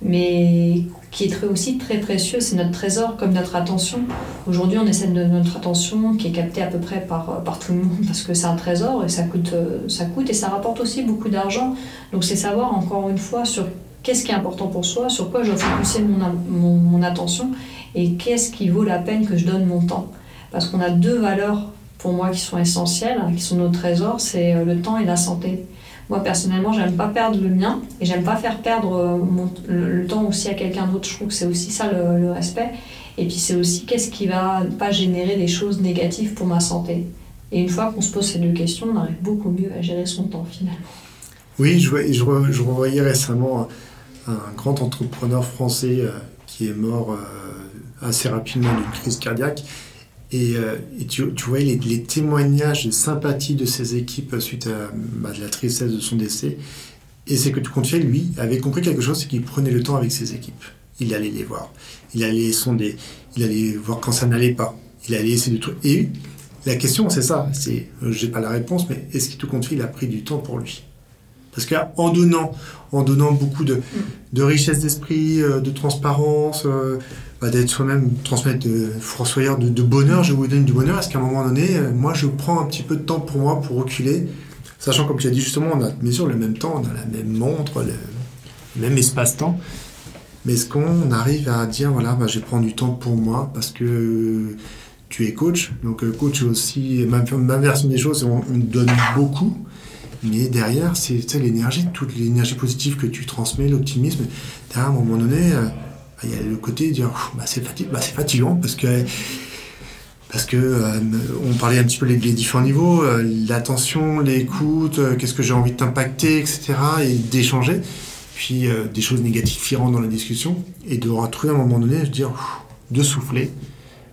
Speaker 1: mais qui est aussi très précieuse. C'est notre trésor, comme notre attention. Aujourd'hui, on essaie de notre attention qui est captée à peu près par, par tout le monde parce que c'est un trésor et ça coûte, euh, ça coûte et ça rapporte aussi beaucoup d'argent. Donc c'est savoir encore une fois sur qu'est-ce qui est important pour soi, sur quoi je dois focuser mon, mon, mon attention et qu'est-ce qui vaut la peine que je donne mon temps. Parce qu'on a deux valeurs pour moi qui sont essentiels, qui sont nos trésors, c'est euh, le temps et la santé. Moi personnellement, j'aime pas perdre le mien et j'aime pas faire perdre euh, le, temps aussi à quelqu'un d'autre. Je trouve que c'est aussi ça le, respect. Et puis c'est aussi qu'est-ce qui va pas générer des choses négatives pour ma santé. Et une fois qu'on se pose ces deux questions, on arrive beaucoup mieux à gérer son temps finalement.
Speaker 2: Oui, je, je, récemment un grand entrepreneur français euh, qui est mort assez rapidement d'une crise cardiaque et, euh, tu, tu vois les, les, témoignages de sympathie de ses équipes suite à bah, la tristesse de son décès. Et c'est que comptes lui, avait compris quelque chose, c'est qu'il prenait le temps avec ses équipes. Il allait les voir. Il allait sonder. Il allait voir quand ça n'allait pas. Il allait essayer de trucs. Et la question, c'est ça. C'est, euh, j'ai pas la réponse, mais est-ce compte il a pris du temps pour lui Parce qu'en donnant, en donnant beaucoup de, richesse d'esprit, euh, de transparence, bah, d'être soi-même, transmettre de François de, de, bonheur, je vous donne du bonheur, est-ce qu'à un moment donné, euh, moi je prends un petit peu de temps pour moi, pour reculer, sachant comme tu as dit justement, on a sûr le même temps, on a la même montre, le, même espace-temps, mais est-ce qu'on arrive à dire, voilà, bah, je prends du temps pour moi parce que tu es coach, donc euh, coach aussi, ma version des choses, on, on donne beaucoup, mais derrière, c'est l'énergie, toute l'énergie positive que tu transmets, l'optimisme, à un moment donné... Euh, il y a le côté de dire bah, c'est bah, fatigant parce que parce que euh, on parlait un petit peu des, différents niveaux, euh, l'attention, l'écoute, qu'est-ce que j'ai envie de t'impacter, etc. et d'échanger. Puis des choses négatives qui rentrent dans la discussion et de retrouver à un moment donné, je dire, de souffler,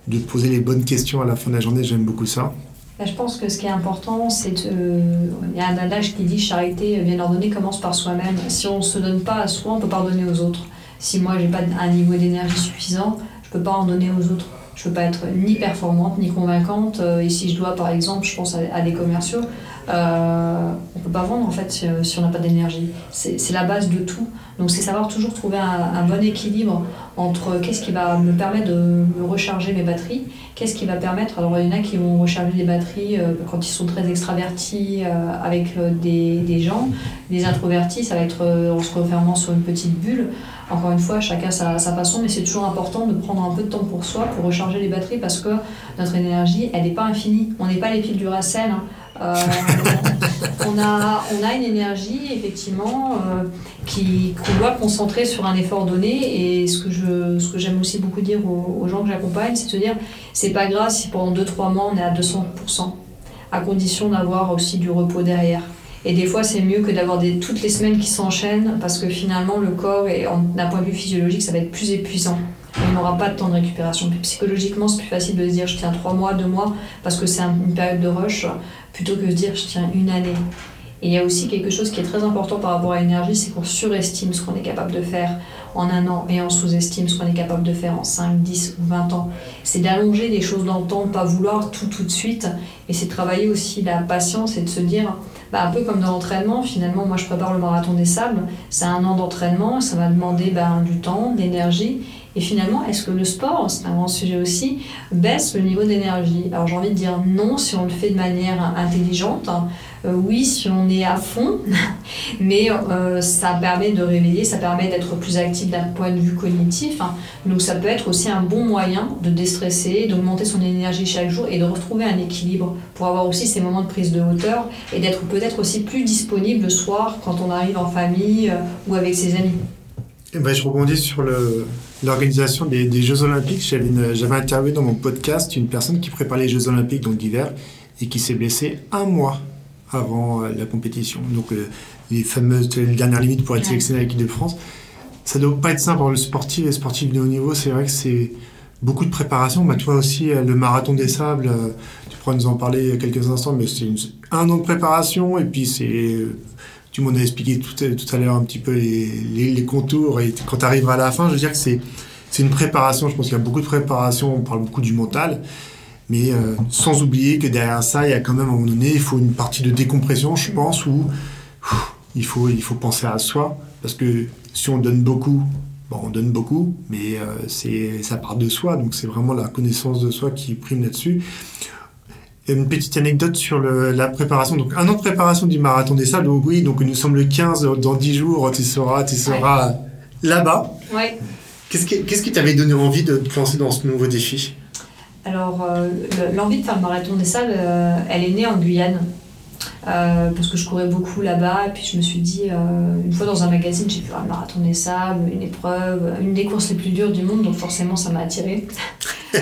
Speaker 2: de poser les bonnes questions à la fin de la journée. J'aime beaucoup ça.
Speaker 1: Je pense que ce qui est important, c'est de... Il y a un adage qui dit charité bien ordonnée commence par soi-même. Si on ne se donne pas à soi, on ne peut pas donner aux autres. Si moi, j'ai pas un niveau d'énergie suffisant, je ne peux pas en donner aux autres je peux pas être ni performante ni convaincante. Euh, et si je dois, par exemple, je pense à, des commerciaux, euh, on peut pas vendre en fait si, on n'a pas d'énergie. C'est la base de tout. Donc c'est savoir toujours trouver un, bon équilibre entre qu'est-ce qui va me permettre de recharger mes batteries, qu'est-ce qui va permettre. Alors il y en a qui vont recharger les batteries euh, quand ils sont très extravertis euh, avec des, des, gens. Les introvertis, ça va être en se refermant sur une petite bulle. Encore une fois, chacun sa, sa façon, mais c'est toujours important de prendre un peu de temps pour soi, pour recharger les batteries, parce que notre énergie, elle n'est pas infinie. On n'est pas les piles du Racel. Hein. Euh, on, a, on a une énergie, effectivement, euh, qui, qu'on doit concentrer sur un effort donné. Et ce que, je, ce que j'aime aussi beaucoup dire aux, gens que j'accompagne, c'est de dire c'est pas grave si pendant 2-3 mois on est à 200%, à condition d'avoir aussi du repos derrière. Et des fois, c'est mieux que d'avoir des, toutes les semaines qui s'enchaînent parce que finalement, le corps, d'un point de vue physiologique, ça va être plus épuisant. On n'aura pas de temps de récupération. psychologiquement, c'est plus facile de se dire je tiens 3 mois, 2 mois, parce que c'est une période de rush, plutôt que de se dire je tiens une année. Et il y a aussi quelque chose qui est très important par rapport à l'énergie, c'est qu'on surestime ce qu'on est capable de faire en un an et on sous-estime ce qu'on est capable de faire en 5, 10 ou 20 ans. C'est d'allonger les choses dans le temps, pas vouloir tout tout de suite. Et c'est travailler aussi la patience et de se dire, bah, un peu comme dans l'entraînement, finalement, moi je prépare le marathon des sables, c'est un an d'entraînement, ça va demander bah, du temps, de l'énergie. Et finalement, est-ce que le sport, c'est un grand sujet aussi, baisse le niveau d'énergie Alors j'ai envie de dire non si on le fait de manière intelligente. Euh, oui si on est à fond, mais euh, ça permet de réveiller, ça permet d'être plus actif d'un point de vue cognitif. Hein. Donc ça peut être aussi un bon moyen de déstresser, d'augmenter son énergie chaque jour et de retrouver un équilibre pour avoir aussi ces moments de prise de hauteur et d'être peut-être aussi plus disponible le soir quand on arrive en famille euh, ou avec ses amis.
Speaker 2: Eh ben, je rebondis sur l'organisation des, des, Jeux Olympiques. J'avais interviewé dans mon podcast une personne qui prépare les Jeux Olympiques d'hiver et qui s'est blessée un mois avant euh, la compétition. Donc euh, les fameuses les dernières limites pour être sélectionné à l'équipe de France. Ça doit pas être simple pour le sportif et sportif de haut niveau. C'est vrai que c'est beaucoup de préparation. Bah, toi aussi, euh, le marathon des sables, tu pourras nous en parler quelques instants, mais c'est un an de préparation et puis c'est tu m'en as expliqué tout, à l'heure un petit peu les, contours. Et quand tu arrives à la fin, je veux dire que c'est, une préparation. Je pense qu'il y a beaucoup de préparation. On parle beaucoup du mental. Mais euh, sans oublier que derrière ça, il y a quand même à un moment donné, il faut une partie de décompression, je pense, où il, faut, penser à soi. Parce que si on donne beaucoup, on donne beaucoup, mais euh, ça part de soi. Donc c'est vraiment la connaissance de soi qui prime là-dessus une petite anecdote sur la préparation. Donc, un an de préparation du marathon des salles. Donc, oui, donc nous sommes le 15, dans 10 jours, tu seras, tu seras là-bas.
Speaker 1: Ouais.
Speaker 2: Qu'est-ce qui t'avait donné envie de te lancer dans ce nouveau défi?
Speaker 1: Alors, euh, l'envie de faire le marathon des salles, euh, elle est née en Guyane. Euh, parce que je courais beaucoup là-bas, et puis je me suis dit, une fois dans un magazine, j'ai vu un marathon des sables, une épreuve, une des courses les plus dures du monde, donc forcément ça m'a attiré.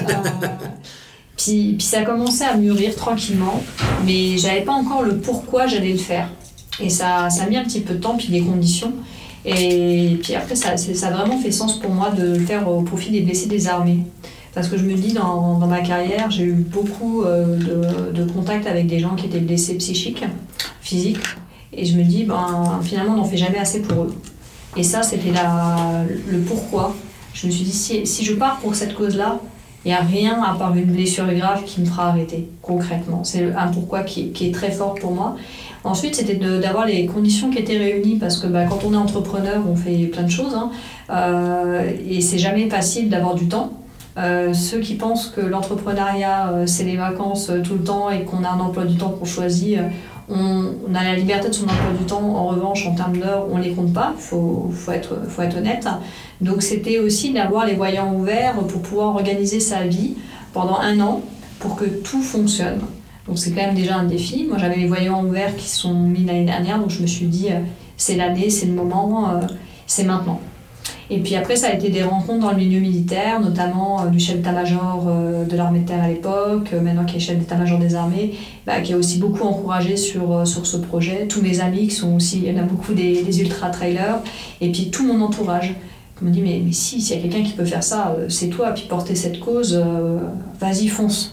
Speaker 1: Puis, puis ça a commencé à mûrir tranquillement, mais j'avais pas encore le pourquoi j'allais le faire. Et ça, ça a mis un petit peu de temps, puis des conditions. Et puis après, ça, ça a vraiment fait sens pour moi de le faire au profit des blessés des armées. Parce que je me dis, dans, dans ma carrière, j'ai eu beaucoup euh, de, de, contacts avec des gens qui étaient blessés psychiques, physiques. Et je me dis, ben, finalement, on n'en fait jamais assez pour eux. Et ça, c'était le pourquoi. Je me suis dit, si, si je pars pour cette cause-là, il n'y a rien à part une blessure grave qui me fera arrêter, concrètement. C'est un pourquoi qui, est très fort pour moi. Ensuite, c'était d'avoir les conditions qui étaient réunies, parce que bah, quand on est entrepreneur, on fait plein de choses, hein, euh, et c'est jamais facile d'avoir du temps. Euh, ceux qui pensent que l'entrepreneuriat, euh, c'est les vacances tout le temps et qu'on a un emploi du temps qu'on choisit, on, a la liberté de son emploi du temps. En revanche, en termes d'heures, on ne les compte pas, il faut, faut, être, faut être honnête. Donc c'était aussi d'avoir les voyants ouverts pour pouvoir organiser sa vie pendant un an pour que tout fonctionne. Donc c'est quand même déjà un défi. Moi j'avais les voyants ouverts qui sont mis l'année dernière, donc je me suis dit euh, c'est l'année, c'est le moment, euh, c'est maintenant. Et puis après, ça a été des rencontres dans le milieu militaire, notamment du chef d'état-major de l'armée de terre à l'époque, maintenant qui est chef d'état-major des armées, bah, qui a aussi beaucoup encouragé sur, sur ce projet. Tous mes amis qui sont aussi, il y en a beaucoup des, ultra-trailers, et puis tout mon entourage qui me dit mais, mais si, s'il y a quelqu'un qui peut faire ça, c'est toi, puis porter cette cause, vas-y, fonce.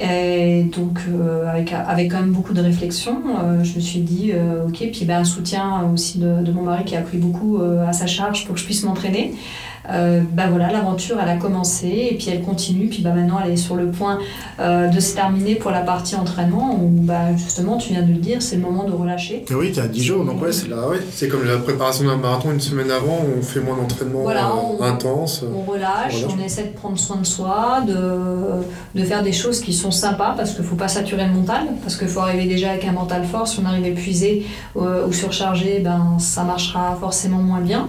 Speaker 1: Et donc, euh, avec, avec quand même beaucoup de réflexion, euh, je me suis dit, euh, ok, puis ben, un soutien aussi de, de, mon mari qui a pris beaucoup à sa charge pour que je puisse m'entraîner. Euh, bah voilà, l'aventure elle a commencé et puis elle continue. Puis bah maintenant elle est sur le point euh, de se terminer pour la partie entraînement où bah justement tu viens de le dire, c'est le moment de relâcher.
Speaker 2: oui, tu as 10 jours donc ouais, c'est là, ouais. c'est comme la préparation d'un marathon une semaine avant, on fait moins d'entraînement euh, intense.
Speaker 1: On relâche, on, essaie de prendre soin de soi, de, de faire des choses qui sont sympas parce qu'il ne faut pas saturer le mental, parce qu'il faut arriver déjà avec un mental fort. Si on arrive épuisé ou surchargé, ben, ça marchera forcément moins bien.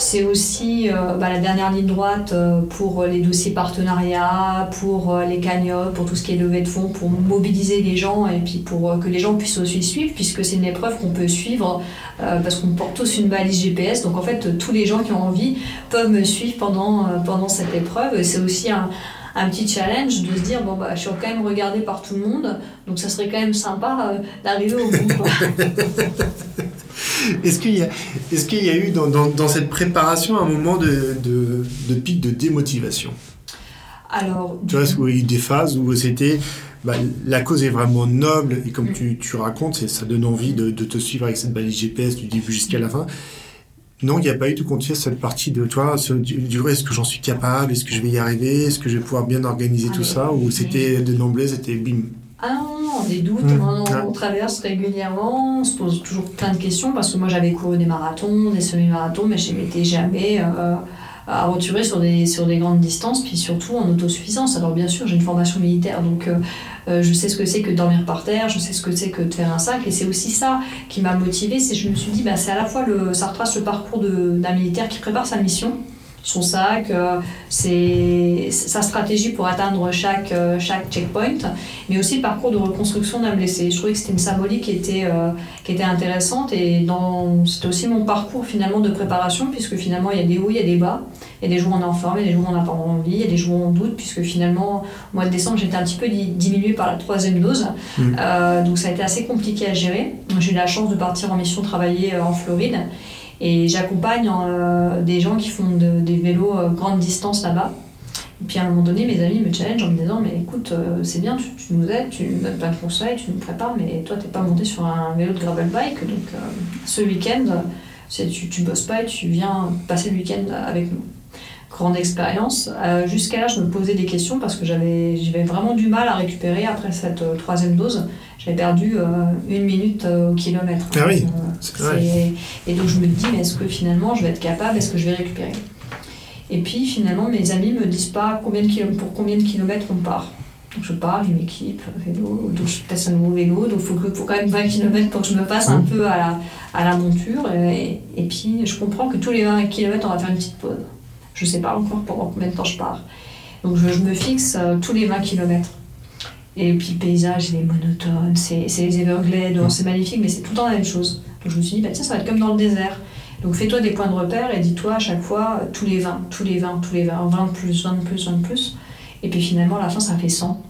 Speaker 1: C'est aussi euh, bah, la dernière ligne droite euh, pour les dossiers partenariats, pour euh, les cagnottes, pour tout ce qui est levée de fonds, pour mobiliser les gens et puis pour que les gens puissent aussi suivre, puisque c'est une épreuve qu'on peut suivre parce qu'on porte tous une balise GPS. Donc en fait, tous les gens qui ont envie peuvent me suivre pendant, pendant cette épreuve. C'est aussi un, petit challenge de se dire bon bah je suis quand même regardé par tout le monde donc ça serait quand même sympa d'arriver au bout
Speaker 2: Est-ce qu'il y, a, est qu'il y a eu dans, dans, cette préparation un moment de, de, de pic de démotivation?
Speaker 1: Alors.
Speaker 2: Tu vois, où il y a eu des phases où c'était. Bah, la cause est vraiment noble et comme mm. tu, tu, racontes, ça donne envie de, de, te suivre avec cette balise GPS du début jusqu'à la fin. Non, il n'y a pas eu tout compte cette partie de toi, du, du est-ce que j'en suis capable, est-ce que je vais y arriver, est-ce que je vais pouvoir bien organiser tout ça, ou c'était de noblesse, c'était bim,
Speaker 1: ah non, des doutes, mmh. on, traverse régulièrement, on se pose toujours plein de questions parce que moi j'avais couru des marathons, des semi-marathons, mais je m'étais jamais euh, aventurée sur des, sur des grandes distances, puis surtout en autosuffisance. Alors bien sûr, j'ai une formation militaire, donc euh, euh, je sais ce que c'est que dormir par terre, je sais ce que c'est que de faire un sac, et c'est aussi ça qui m'a motivée, c'est je me suis dit, bah, c'est à la fois le, ça retrace le parcours d'un militaire qui prépare sa mission, son sac, euh, sa stratégie pour atteindre chaque, euh, chaque checkpoint, mais aussi le parcours de reconstruction d'un blessé. Je trouvais que c'était une symbolique qui était, euh, qui était intéressante et c'était aussi mon parcours finalement de préparation, puisque finalement il y a des hauts, il y a des bas, il y a des jours où on est en forme, il y a des jours où on n'a pas envie, il y a des jours où on doute, puisque finalement au mois de décembre j'étais un petit peu diminuée par la troisième dose, mmh. donc ça a été assez compliqué à gérer. J'ai eu la chance de partir en mission travailler en Floride. Et j'accompagne euh, des gens qui font des vélos euh, grande distance là-bas. Et puis à un moment donné, mes amis me challenge en me disant Mais écoute, euh, c'est bien, tu, nous aides, tu nous donnes plein de conseils, tu nous prépares, mais toi, tu n'es pas monté sur un vélo de gravel bike. Donc ce week-end, tu, tu bosses pas et tu viens passer le week-end avec nous. Grande expérience. Jusqu'à là, je me posais des questions parce que j'avais vraiment du mal à récupérer après cette troisième dose j'avais perdu euh, une minute euh, au kilomètre.
Speaker 2: Ah oui,
Speaker 1: euh, Et donc je me dis, mais est-ce que finalement je vais être capable, est-ce que je vais récupérer? Et puis finalement, mes amis me disent pas combien de pour combien de kilomètres on part. Donc je pars, j'ai une équipe, vélo, donc je teste un nouveau vélo, donc il faut, faut, quand même 20 km pour que je me passe un mmh. peu à la, à la monture. Et, et, puis je comprends que tous les 20 km, on va faire une petite pause. Je ne sais pas encore pendant combien de temps je pars. Donc je, je me fixe tous les 20 km. Et puis le paysage, il est monotone, c'est les Everglades, mm. c'est magnifique, mais c'est tout le temps la même chose. Donc je me suis dit, bah, tiens, ça va être comme dans le désert. Donc fais-toi des points de repère et dis-toi à chaque fois, tous les 20, tous les 20, tous les 20, 20 de plus, 20 de plus, 20 de plus. Et puis finalement, à la fin, ça fait 100.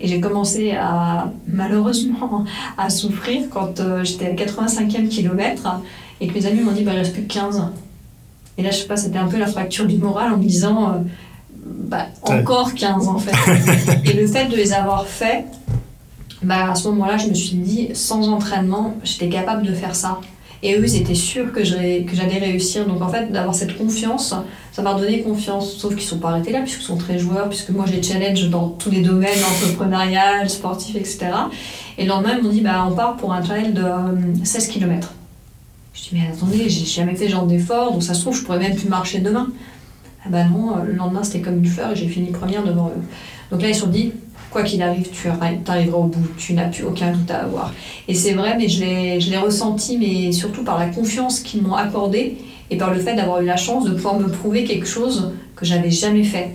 Speaker 1: Et j'ai commencé à, malheureusement, à souffrir quand euh, j'étais à 85e kilomètre et que mes amis m'ont dit, bah, il reste plus que 15. Et là, je sais pas, c'était un peu la fracture du moral en me disant, euh, bah, encore 15 en fait. et le fait de les avoir faits, bah, à ce moment-là, je me suis dit, sans entraînement, j'étais capable de faire ça. Et eux, ils étaient sûrs que j'allais réussir. Donc en fait, d'avoir cette confiance, ça m'a donné confiance. Sauf qu'ils ne sont pas arrêtés là, puisqu'ils sont très joueurs, puisque moi j'ai challenge dans tous les domaines, entrepreneurial, sportif, etc. Et le lendemain, ils m'ont dit, bah, on part pour un trail de 16 euh, km. Je dis, mais attendez, j'ai jamais fait ce genre d'effort, donc ça se trouve, je pourrais même plus marcher demain. Ah bah non, euh, le lendemain c'était comme une fleur et j'ai fini première devant eux. Donc là ils se sont dit, quoi qu'il arrive, tu arriveras au bout, tu n'as plus aucun doute à avoir. Et c'est vrai, mais je l'ai ressenti, mais surtout par la confiance qu'ils m'ont accordée et par le fait d'avoir eu la chance de pouvoir me prouver quelque chose que j'avais jamais fait.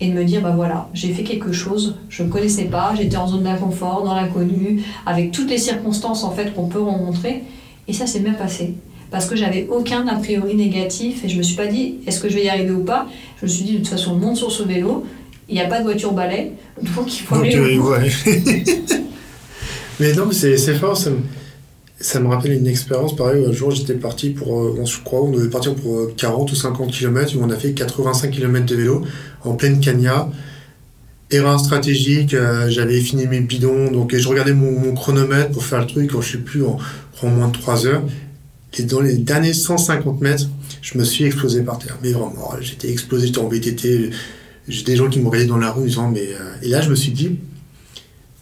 Speaker 1: Et de me dire, bah voilà, j'ai fait quelque chose, je ne connaissais pas, j'étais en zone d'inconfort, dans l'inconnu, avec toutes les circonstances en fait qu'on peut rencontrer, et ça s'est bien passé. parce que j'avais aucun a priori négatif et je me suis pas dit est-ce que je vais y arriver ou pas? Je me suis dit de toute façon, monte sur ce vélo, il n'y a pas de voiture balai, donc il faut aller.
Speaker 2: Euh, mais non, mais c'est fort, ça me, ça me rappelle une expérience. Pareil, un jour j'étais parti pour, euh, on se croit, on devait partir pour 40 ou 50 km, où on a fait 85 km de vélo en pleine cagna. Erreur stratégique, euh, j'avais fini mes bidons, donc je regardais mon, chronomètre pour faire le truc, quand je suis plus en, en moins de 3 heures. Et dans les derniers 150 mètres, je me suis explosé par terre. Mais vraiment, j'étais explosé, j'étais en VTT. J'ai des gens qui me regardaient dans la rue disant, mais. Euh, et là, je me suis dit,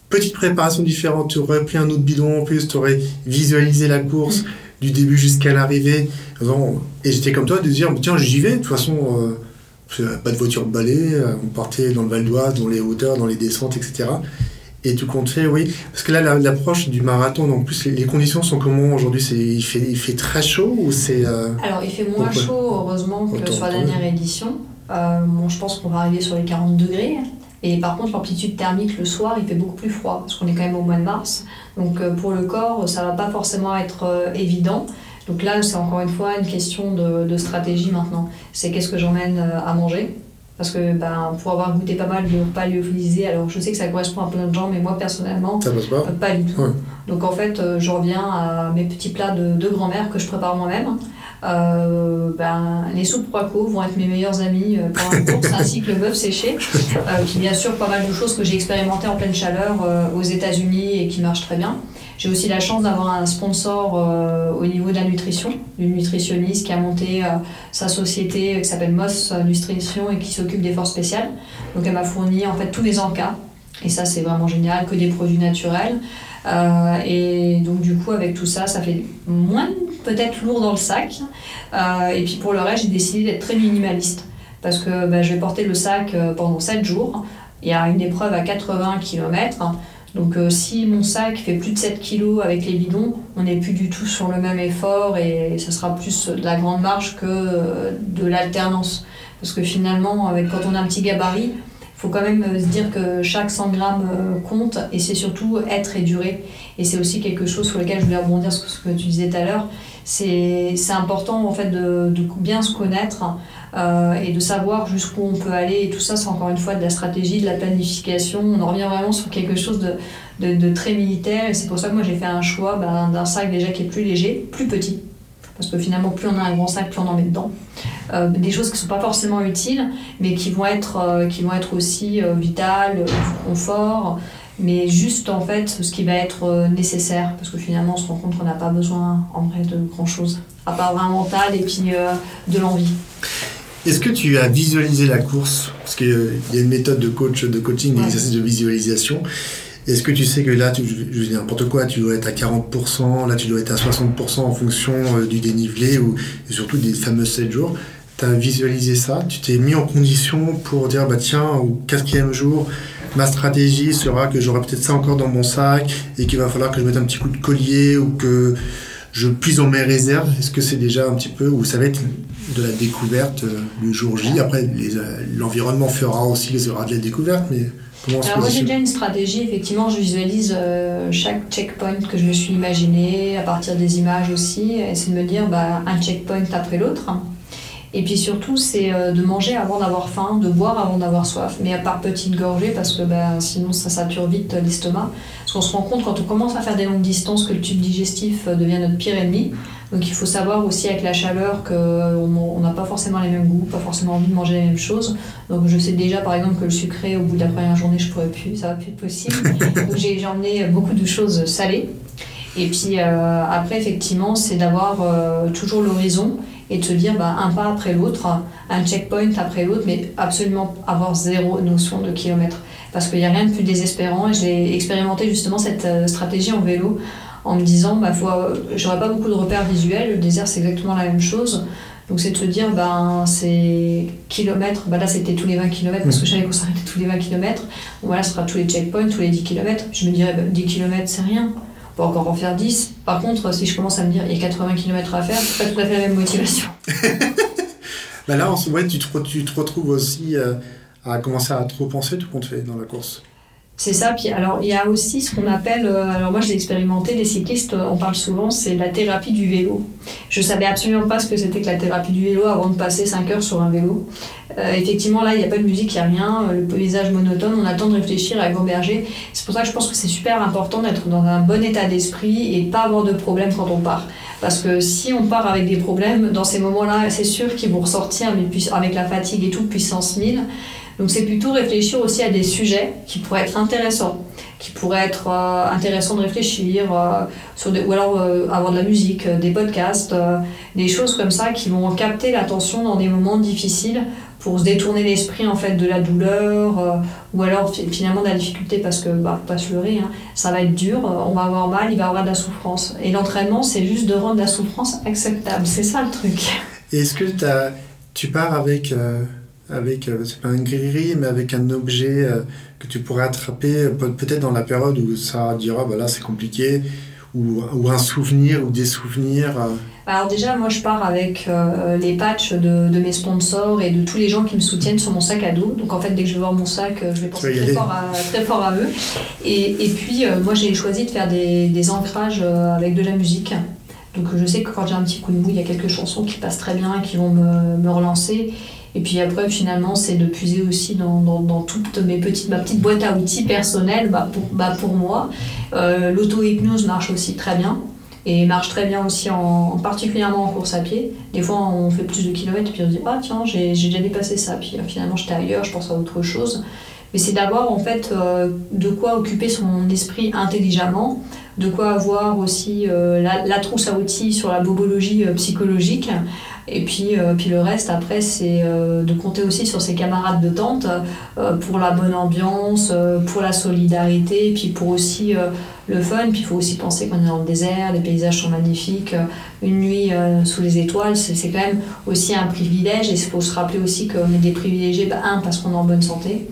Speaker 2: petite préparation différente, tu aurais pris un autre bidon en plus, tu aurais visualisé la course mm. du début jusqu'à l'arrivée. Et j'étais comme toi de dire, tiens, j'y vais, de toute façon. Euh, pas de voiture de balai, euh, on partait dans le Val d'Oise, dans les hauteurs, dans les descentes, etc. Et tu comptes faire, oui. Parce que là, l'approche du marathon, donc plus les conditions sont comment aujourd'hui? Il fait, il fait très chaud ou c'est. Euh,
Speaker 1: Alors, il fait moins chaud, heureusement, que sur la dernière édition. Euh, bon, je pense qu'on va arriver sur les 40 degrés. Et par contre, l'amplitude thermique le soir, il fait beaucoup plus froid, parce qu'on est quand même au mois de mars. Donc, pour le corps, ça va pas forcément être évident. Donc là, c'est encore une fois une question de, stratégie maintenant. C'est qu'est-ce que j'emmène euh, à manger? Parce que ben, pour avoir goûté pas mal de repas lyophilisés, alors je sais que ça correspond à plein de gens, mais moi personnellement,
Speaker 2: ça pas?
Speaker 1: pas du tout. Donc en fait, euh, je reviens à mes petits plats de, grand-mère que je prépare moi-même. Euh, ben, les soupes Proaco vont être mes meilleurs amis pendant la course, ainsi que le bœuf séché, qui bien sûr pas mal de choses que j'ai expérimenté en pleine chaleur aux États-Unis et qui marchent très bien. J'ai aussi la chance d'avoir un sponsor euh, au niveau de la nutrition, une nutritionniste qui a monté euh, sa société euh, qui s'appelle Moss Nutrition et qui s'occupe des forces spéciales. Donc elle m'a fourni en fait tous les encas. Et ça c'est vraiment génial, que des produits naturels. et donc du coup avec tout ça, ça fait moins peut-être lourd dans le sac. et puis pour le reste, j'ai décidé d'être très minimaliste. Parce que bah, je vais porter le sac pendant 7 jours. Il y a une épreuve à 80 km. Donc euh, si mon sac fait plus de 7 kg avec les bidons, on n'est plus du tout sur le même effort et ça sera plus de la grande marche que euh, de l'alternance. Parce que finalement, avec, quand on a un petit gabarit, il faut quand même euh, se dire que chaque 100 grammes compte et c'est surtout être et durer. Et c'est aussi quelque chose sur lequel je voulais rebondir sur ce que tu disais tout à l'heure. C'est important en fait de bien se connaître euh, et de savoir jusqu'où on peut aller. Et tout ça, c'est encore une fois de la stratégie, de la planification. On en revient vraiment sur quelque chose de, de, très militaire. Et c'est pour ça que moi, j'ai fait un choix ben, d'un sac déjà qui est plus léger, plus petit. Parce que finalement, plus on a un grand sac, plus on en met dedans. Euh, des choses qui ne sont pas forcément utiles, mais qui vont être, euh, qui vont être aussi vitales, confort, mais juste en fait ce qui va être nécessaire. Parce que finalement, on se rend compte qu'on n'a pas besoin en vrai de grand chose, à part un mental et puis de l'envie.
Speaker 2: Est-ce que tu as visualisé la course? Parce qu'il y a une méthode de coach, de coaching, d'exercice de visualisation. Est-ce que tu sais que là, tu, je dis n'importe quoi, tu dois être à 40%, là tu dois être à 60% en fonction euh, du dénivelé ou et surtout des fameux 7 jours. Tu as visualisé ça? Tu t'es mis en condition pour dire, bah tiens, au quatrième jour, ma stratégie sera que j'aurai peut-être ça encore dans mon sac et qu'il va falloir que je mette un petit coup de collier ou que je puise dans mes réserves. Est-ce que c'est déjà un petit peu, ou ça va être de la découverte euh, le jour J Après, euh, l'environnement fera aussi, les aura de la découverte, mais comment
Speaker 1: Alors moi j'ai déjà une stratégie, effectivement, je visualise euh, chaque checkpoint que je me suis imaginé à partir des images aussi, et c'est de me dire bah, un checkpoint après l'autre. Et puis surtout, c'est de manger avant d'avoir faim, de boire avant d'avoir soif, mais à part petite gorgée, parce que bah, sinon ça sature vite l'estomac. Parce qu'on se rend compte quand on commence à faire des longues distances que le tube digestif devient notre pire ennemi. Donc il faut savoir aussi avec la chaleur qu'on euh, n'a pas forcément les mêmes goûts, pas forcément envie de manger les mêmes choses. Donc je sais déjà par exemple que le sucré au bout de la première journée je pourrais plus, ça va plus être possible. Donc j'ai emmené beaucoup de choses salées. Et puis euh, après effectivement c'est d'avoir toujours l'horizon et de se dire bah, un pas après l'autre, un checkpoint après l'autre, mais absolument avoir zéro notion de kilomètre parce qu'il n'y a rien de plus désespérant. Et j'ai expérimenté justement cette euh, stratégie en vélo en me disant, bah, j'aurais pas beaucoup de repères visuels, le désert c'est exactement la même chose. Donc c'est de se dire, ben, c'est kilomètres, bah, là c'était tous les 20 km parce que je savais qu'on s'arrêtait tous les 20 km. Bon, voilà, ce sera tous les checkpoints, tous les 10 km. Je me dirais, 10 bah, km c'est rien, on peut encore en faire 10. Par contre, si je commence à me dire, il y a 80 km à faire, c'est pas tout à fait la même motivation.
Speaker 2: bah là, en ce moment, tu te, tu te retrouves aussi. Euh, à commencer à trop penser tout compte fait dans la course.
Speaker 1: C'est ça. Puis alors, il y a aussi ce qu'on appelle, euh, alors moi je l'ai expérimenté, les cyclistes, on parle souvent, c'est la thérapie du vélo. Je savais absolument pas ce que c'était que la thérapie du vélo avant de passer 5 heures sur un vélo. Euh, effectivement, là, il n'y a pas de musique, il n'y a rien. Le paysage monotone, on attend de réfléchir vos bergers. C'est pour ça que je pense que c'est super important d'être dans un bon état d'esprit et pas avoir de problème quand on part. Parce que si on part avec des problèmes, dans ces moments-là, c'est sûr qu'ils vont ressortir mais avec la fatigue et tout, puissance 1000. Donc c'est plutôt réfléchir aussi à des sujets qui pourraient être intéressants, qui pourraient être euh, intéressants de réfléchir, euh, sur ou alors euh, avoir de la musique, des podcasts, des choses comme ça qui vont capter l'attention dans des moments difficiles pour se détourner l'esprit en fait de la douleur ou alors finalement de la difficulté parce que bah faut pas se leurrer hein, ça va être dur on va avoir mal il va y avoir de la souffrance. Et l'entraînement c'est juste de rendre la souffrance acceptable. C'est ça le truc.
Speaker 2: Est-ce que tu pars avec avec, euh, c'est pas un gris mais avec un objet euh, que tu pourrais attraper peut-être dans la période où ça dira, bah là c'est compliqué, ou, ou, un souvenir ou des souvenirs euh.
Speaker 1: Alors déjà, moi je pars avec les patchs de, de, mes sponsors et de tous les gens qui me soutiennent sur mon sac à dos. Donc en fait, dès que je vais voir mon sac, je vais penser très fort, à, très fort, à, eux. Et, et puis moi j'ai choisi de faire des, des, ancrages avec de la musique. Donc je sais que quand j'ai un petit coup de mou, il y a quelques chansons qui passent très bien qui vont me, me relancer. Et puis après, finalement, c'est de puiser aussi dans, dans, toutes mes petites, ma petite boîte à outils personnelle bah pour, bah pour moi. Euh, L'auto-hypnose marche aussi très bien et marche très bien aussi en, particulièrement en course à pied. Des fois on fait plus de kilomètres puis on se dit ah tiens j'ai déjà dépassé ça puis euh, finalement j'étais ailleurs, je pense à autre chose. Mais c'est d'avoir en fait euh, de quoi occuper son esprit intelligemment, de quoi avoir aussi euh, la, trousse à outils sur la bobologie psychologique et puis, euh, puis le reste, après, c'est euh, de compter aussi sur ses camarades de tente euh, pour la bonne ambiance, pour la solidarité, puis pour aussi le fun. Puis il faut aussi penser qu'on est dans le désert, les paysages sont magnifiques. une nuit sous les étoiles, c'est quand même aussi un privilège. Et il faut se rappeler aussi qu'on est des privilégiés, bah, un, parce qu'on est en bonne santé.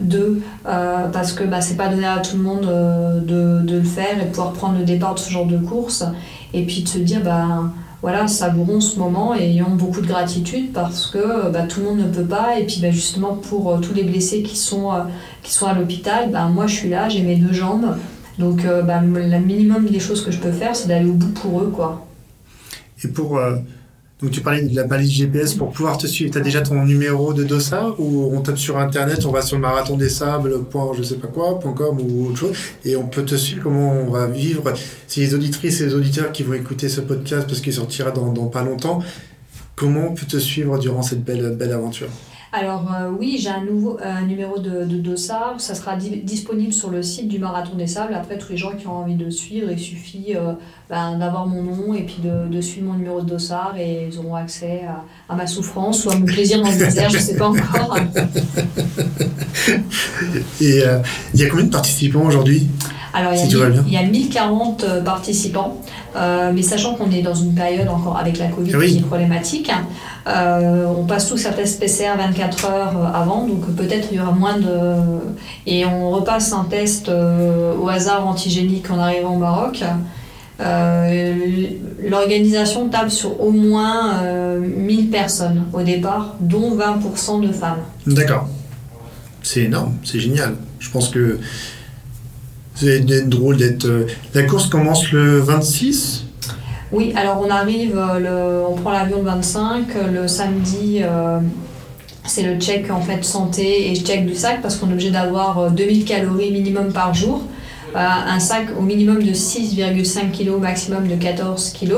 Speaker 1: Deux, parce que bah, c'est pas donné à tout le monde de, de, le faire et de pouvoir prendre le départ de ce genre de course. Et puis de se dire, bah, voilà, savourons ce moment et ayons beaucoup de gratitude parce que bah, tout le monde ne peut pas. Et puis bah, justement, pour euh, tous les blessés qui sont, euh, qui sont à l'hôpital, bah, moi je suis là, j'ai mes deux jambes. Donc euh, le minimum des choses que je peux faire, c'est d'aller au bout pour eux. Quoi.
Speaker 2: Et pour donc tu parlais de la balise GPS pour pouvoir te suivre. Tu as déjà ton numéro de dossard ou on tape sur internet, on va sur le marathon des sables, je sais pas quoi, .com ou autre chose et on peut te suivre comment on va vivre. Si les auditrices et les auditeurs qui vont écouter ce podcast parce qu'il sortira dans, dans pas longtemps, comment on peut te suivre durant cette belle, belle aventure?
Speaker 1: Alors euh, oui, j'ai un nouveau numéro de, de, dossard. Ça sera disponible sur le site du Marathon des Sables. Après, tous les gens qui ont envie de suivre, il suffit euh, ben, d'avoir mon nom et puis de, suivre mon numéro de dossard et ils auront accès à, ma souffrance ou à mon plaisir dans le désert, je ne sais pas encore.
Speaker 2: et euh, il y a combien de participants aujourd'hui?
Speaker 1: Alors, il y, a 1040 euh, participants, euh, mais sachant qu'on est dans une période encore avec la Covid qui est problématique, euh, on passe tous à test PCR 24 heures avant, donc peut-être il y aura moins de. Et on repasse un test au hasard antigénique en arrivant au Maroc. L'organisation table sur au moins 1000 personnes au départ, dont 20% de femmes.
Speaker 2: D'accord. C'est énorme, c'est génial. Je pense que c'est drôle d'être. Euh, la course commence le 26
Speaker 1: Oui, alors on arrive, euh, le, on prend l'avion le 25, le samedi. Euh, c'est le check en fait santé et check du sac parce qu'on est obligé d'avoir 2000 calories minimum par jour, un sac au minimum de 6,5 kg, maximum de 14 kg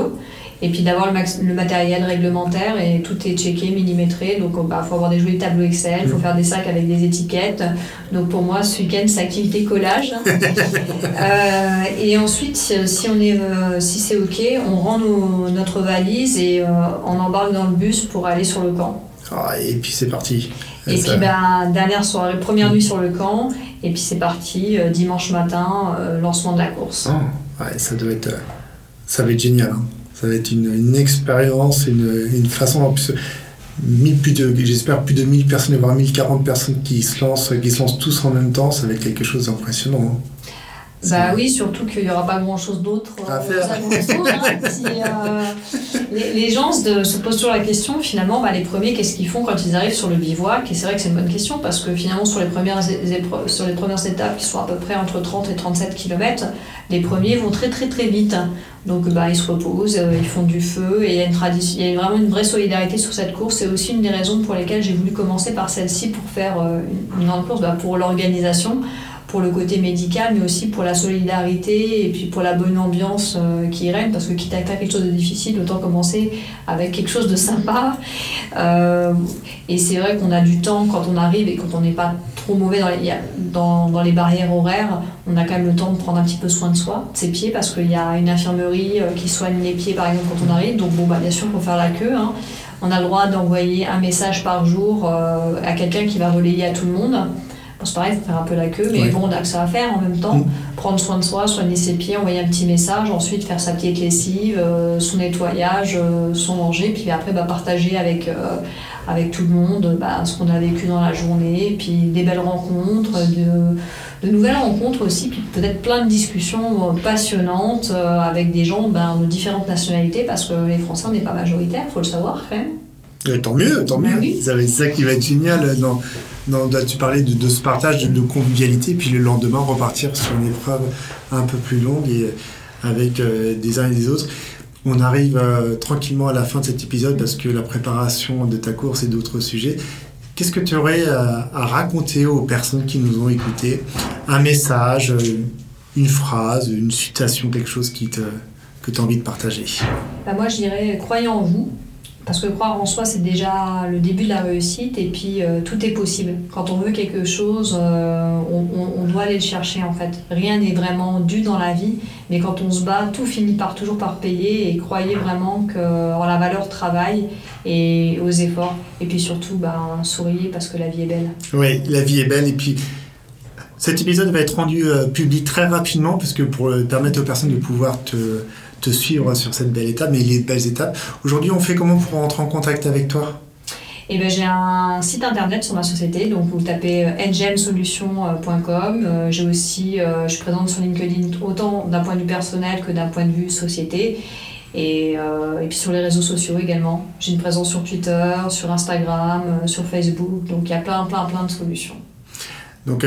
Speaker 1: et puis d'avoir le, matériel réglementaire et tout est checké, millimétré. Donc il bah, faut avoir des jolis tableaux Excel, il faut faire des sacs avec des étiquettes. Donc pour moi, ce week-end, c'est activité collage. Euh, et ensuite, si, on est, euh, si c'est OK, on rend notre valise et euh, on embarque dans le bus pour aller sur le camp.
Speaker 2: Ah, et puis c'est parti.
Speaker 1: Et, puis bah, dernière soirée, première nuit sur le camp, et puis c'est parti, dimanche matin, lancement de la course.
Speaker 2: Ah, ouais, ça doit être, ça va être génial. Hein. Ça va être une, une expérience, une, une, façon. J'espère plus de 1000 personnes, voire 1040 personnes qui se lancent, qui se lancent tous en même temps. Ça va être quelque chose d'impressionnant. Hein.
Speaker 1: Bah oui, surtout qu'il n'y aura pas grand chose d'autre
Speaker 2: à faire.
Speaker 1: Hein. Euh, les, gens se, posent toujours la question, finalement, bah, les premiers, qu'est-ce qu'ils font quand ils arrivent sur le bivouac? Et c'est vrai que c'est une bonne question, parce que finalement, sur les, premières sur les premières étapes, qui sont à peu près entre 30 et 37 km, les premiers vont très très très vite. Donc bah, ils se reposent, euh, ils font du feu, et il y, a une tradition, il y a vraiment une vraie solidarité sur cette course. C'est aussi une des raisons pour lesquelles j'ai voulu commencer par celle-ci pour faire euh, une grande course, bah, pour l'organisation pour le côté médical, mais aussi pour la solidarité et puis pour la bonne ambiance euh, qui règne, parce que quitte à faire quelque chose de difficile, autant commencer avec quelque chose de sympa. Euh, et c'est vrai qu'on a du temps quand on arrive et quand on n'est pas trop mauvais dans les, dans, dans les, barrières horaires, on a quand même le temps de prendre un petit peu soin de soi, de ses pieds, parce qu'il y a une infirmerie euh, qui soigne les pieds par exemple quand on arrive, donc bon, bah, bien sûr, pour faire la queue. Hein. On a le droit d'envoyer un message par jour à quelqu'un qui va relayer à tout le monde c'est pareil, faire un peu la queue, mais bon, on a que ça à faire en même temps. Mm. Prendre soin de soi, soigner ses pieds, envoyer un petit message, ensuite faire sa petite lessive, euh, son nettoyage, euh, son manger, puis après bah, partager avec, euh, avec tout le monde bah, ce qu'on a vécu dans la journée, puis des belles rencontres, de, de nouvelles rencontres aussi, puis peut-être plein de discussions passionnantes avec des gens ben, de différentes nationalités, parce que les Français, on n'est pas majoritaire, il faut le savoir quand même.
Speaker 2: tant mieux, tant mieux. Bah c'est ça qui va être génial dans non, tu parlais de, ce partage de, convivialité, puis le lendemain repartir sur une épreuve un peu plus longue et avec euh, des uns et des autres. On arrive euh, tranquillement à la fin de cet épisode parce que la préparation de ta course et d'autres sujets. Qu'est-ce que tu aurais à, raconter aux personnes qui nous ont écoutés? Un message, euh, une phrase, une citation, quelque chose qui te, que tu as envie de partager?
Speaker 1: Bah Moi, je dirais croyez en vous. Parce que croire en soi, c'est déjà le début de la réussite et puis euh, tout est possible. Quand on veut quelque chose, euh, on, doit aller le chercher en fait. Rien n'est vraiment dû dans la vie, mais quand on se bat, tout finit par toujours par payer et croyez vraiment que la valeur travail et aux efforts. Et puis surtout, ben, souriez parce que la vie est belle.
Speaker 2: Oui, la vie est belle et puis cet épisode va être rendu euh, public très rapidement parce que pour permettre aux personnes de pouvoir te te suivre sur cette belle étape, mais les belles étapes. Aujourd'hui, on fait comment pour rentrer en contact avec toi?
Speaker 1: Eh ben, j'ai un site internet sur ma société, donc vous tapez ngemsolution.com. Euh, j'ai aussi, euh, je suis présente sur LinkedIn autant d'un point de vue personnel que d'un point de vue société. Et, euh, et, puis sur les réseaux sociaux également. J'ai une présence sur Twitter, sur Instagram, sur Facebook, donc il y a plein, plein, plein de solutions.
Speaker 2: Donc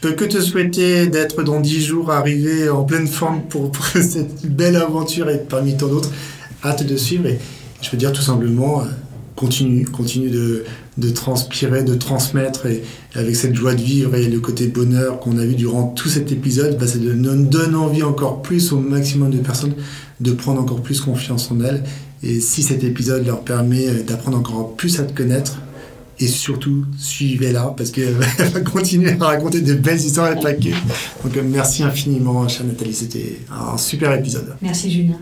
Speaker 2: peux que te souhaiter d'être dans 10 jours arrivé en pleine forme pour, cette belle aventure et parmi tant d'autres. Hâte de suivre et je veux dire tout simplement, euh, continue, continue de, transpirer, de transmettre et avec cette joie de vivre et le côté bonheur qu'on a vu durant tout cet épisode, bah, ça donne envie encore plus au maximum de personnes de prendre encore plus confiance en elles. Et si cet épisode leur permet euh, d'apprendre encore plus à te connaître, et surtout, suivez-la parce qu'elle va continuer à raconter de belles histoires à plaquer. Donc, euh, merci infiniment, chère Nathalie. C'était un super épisode.
Speaker 1: Merci, Julien.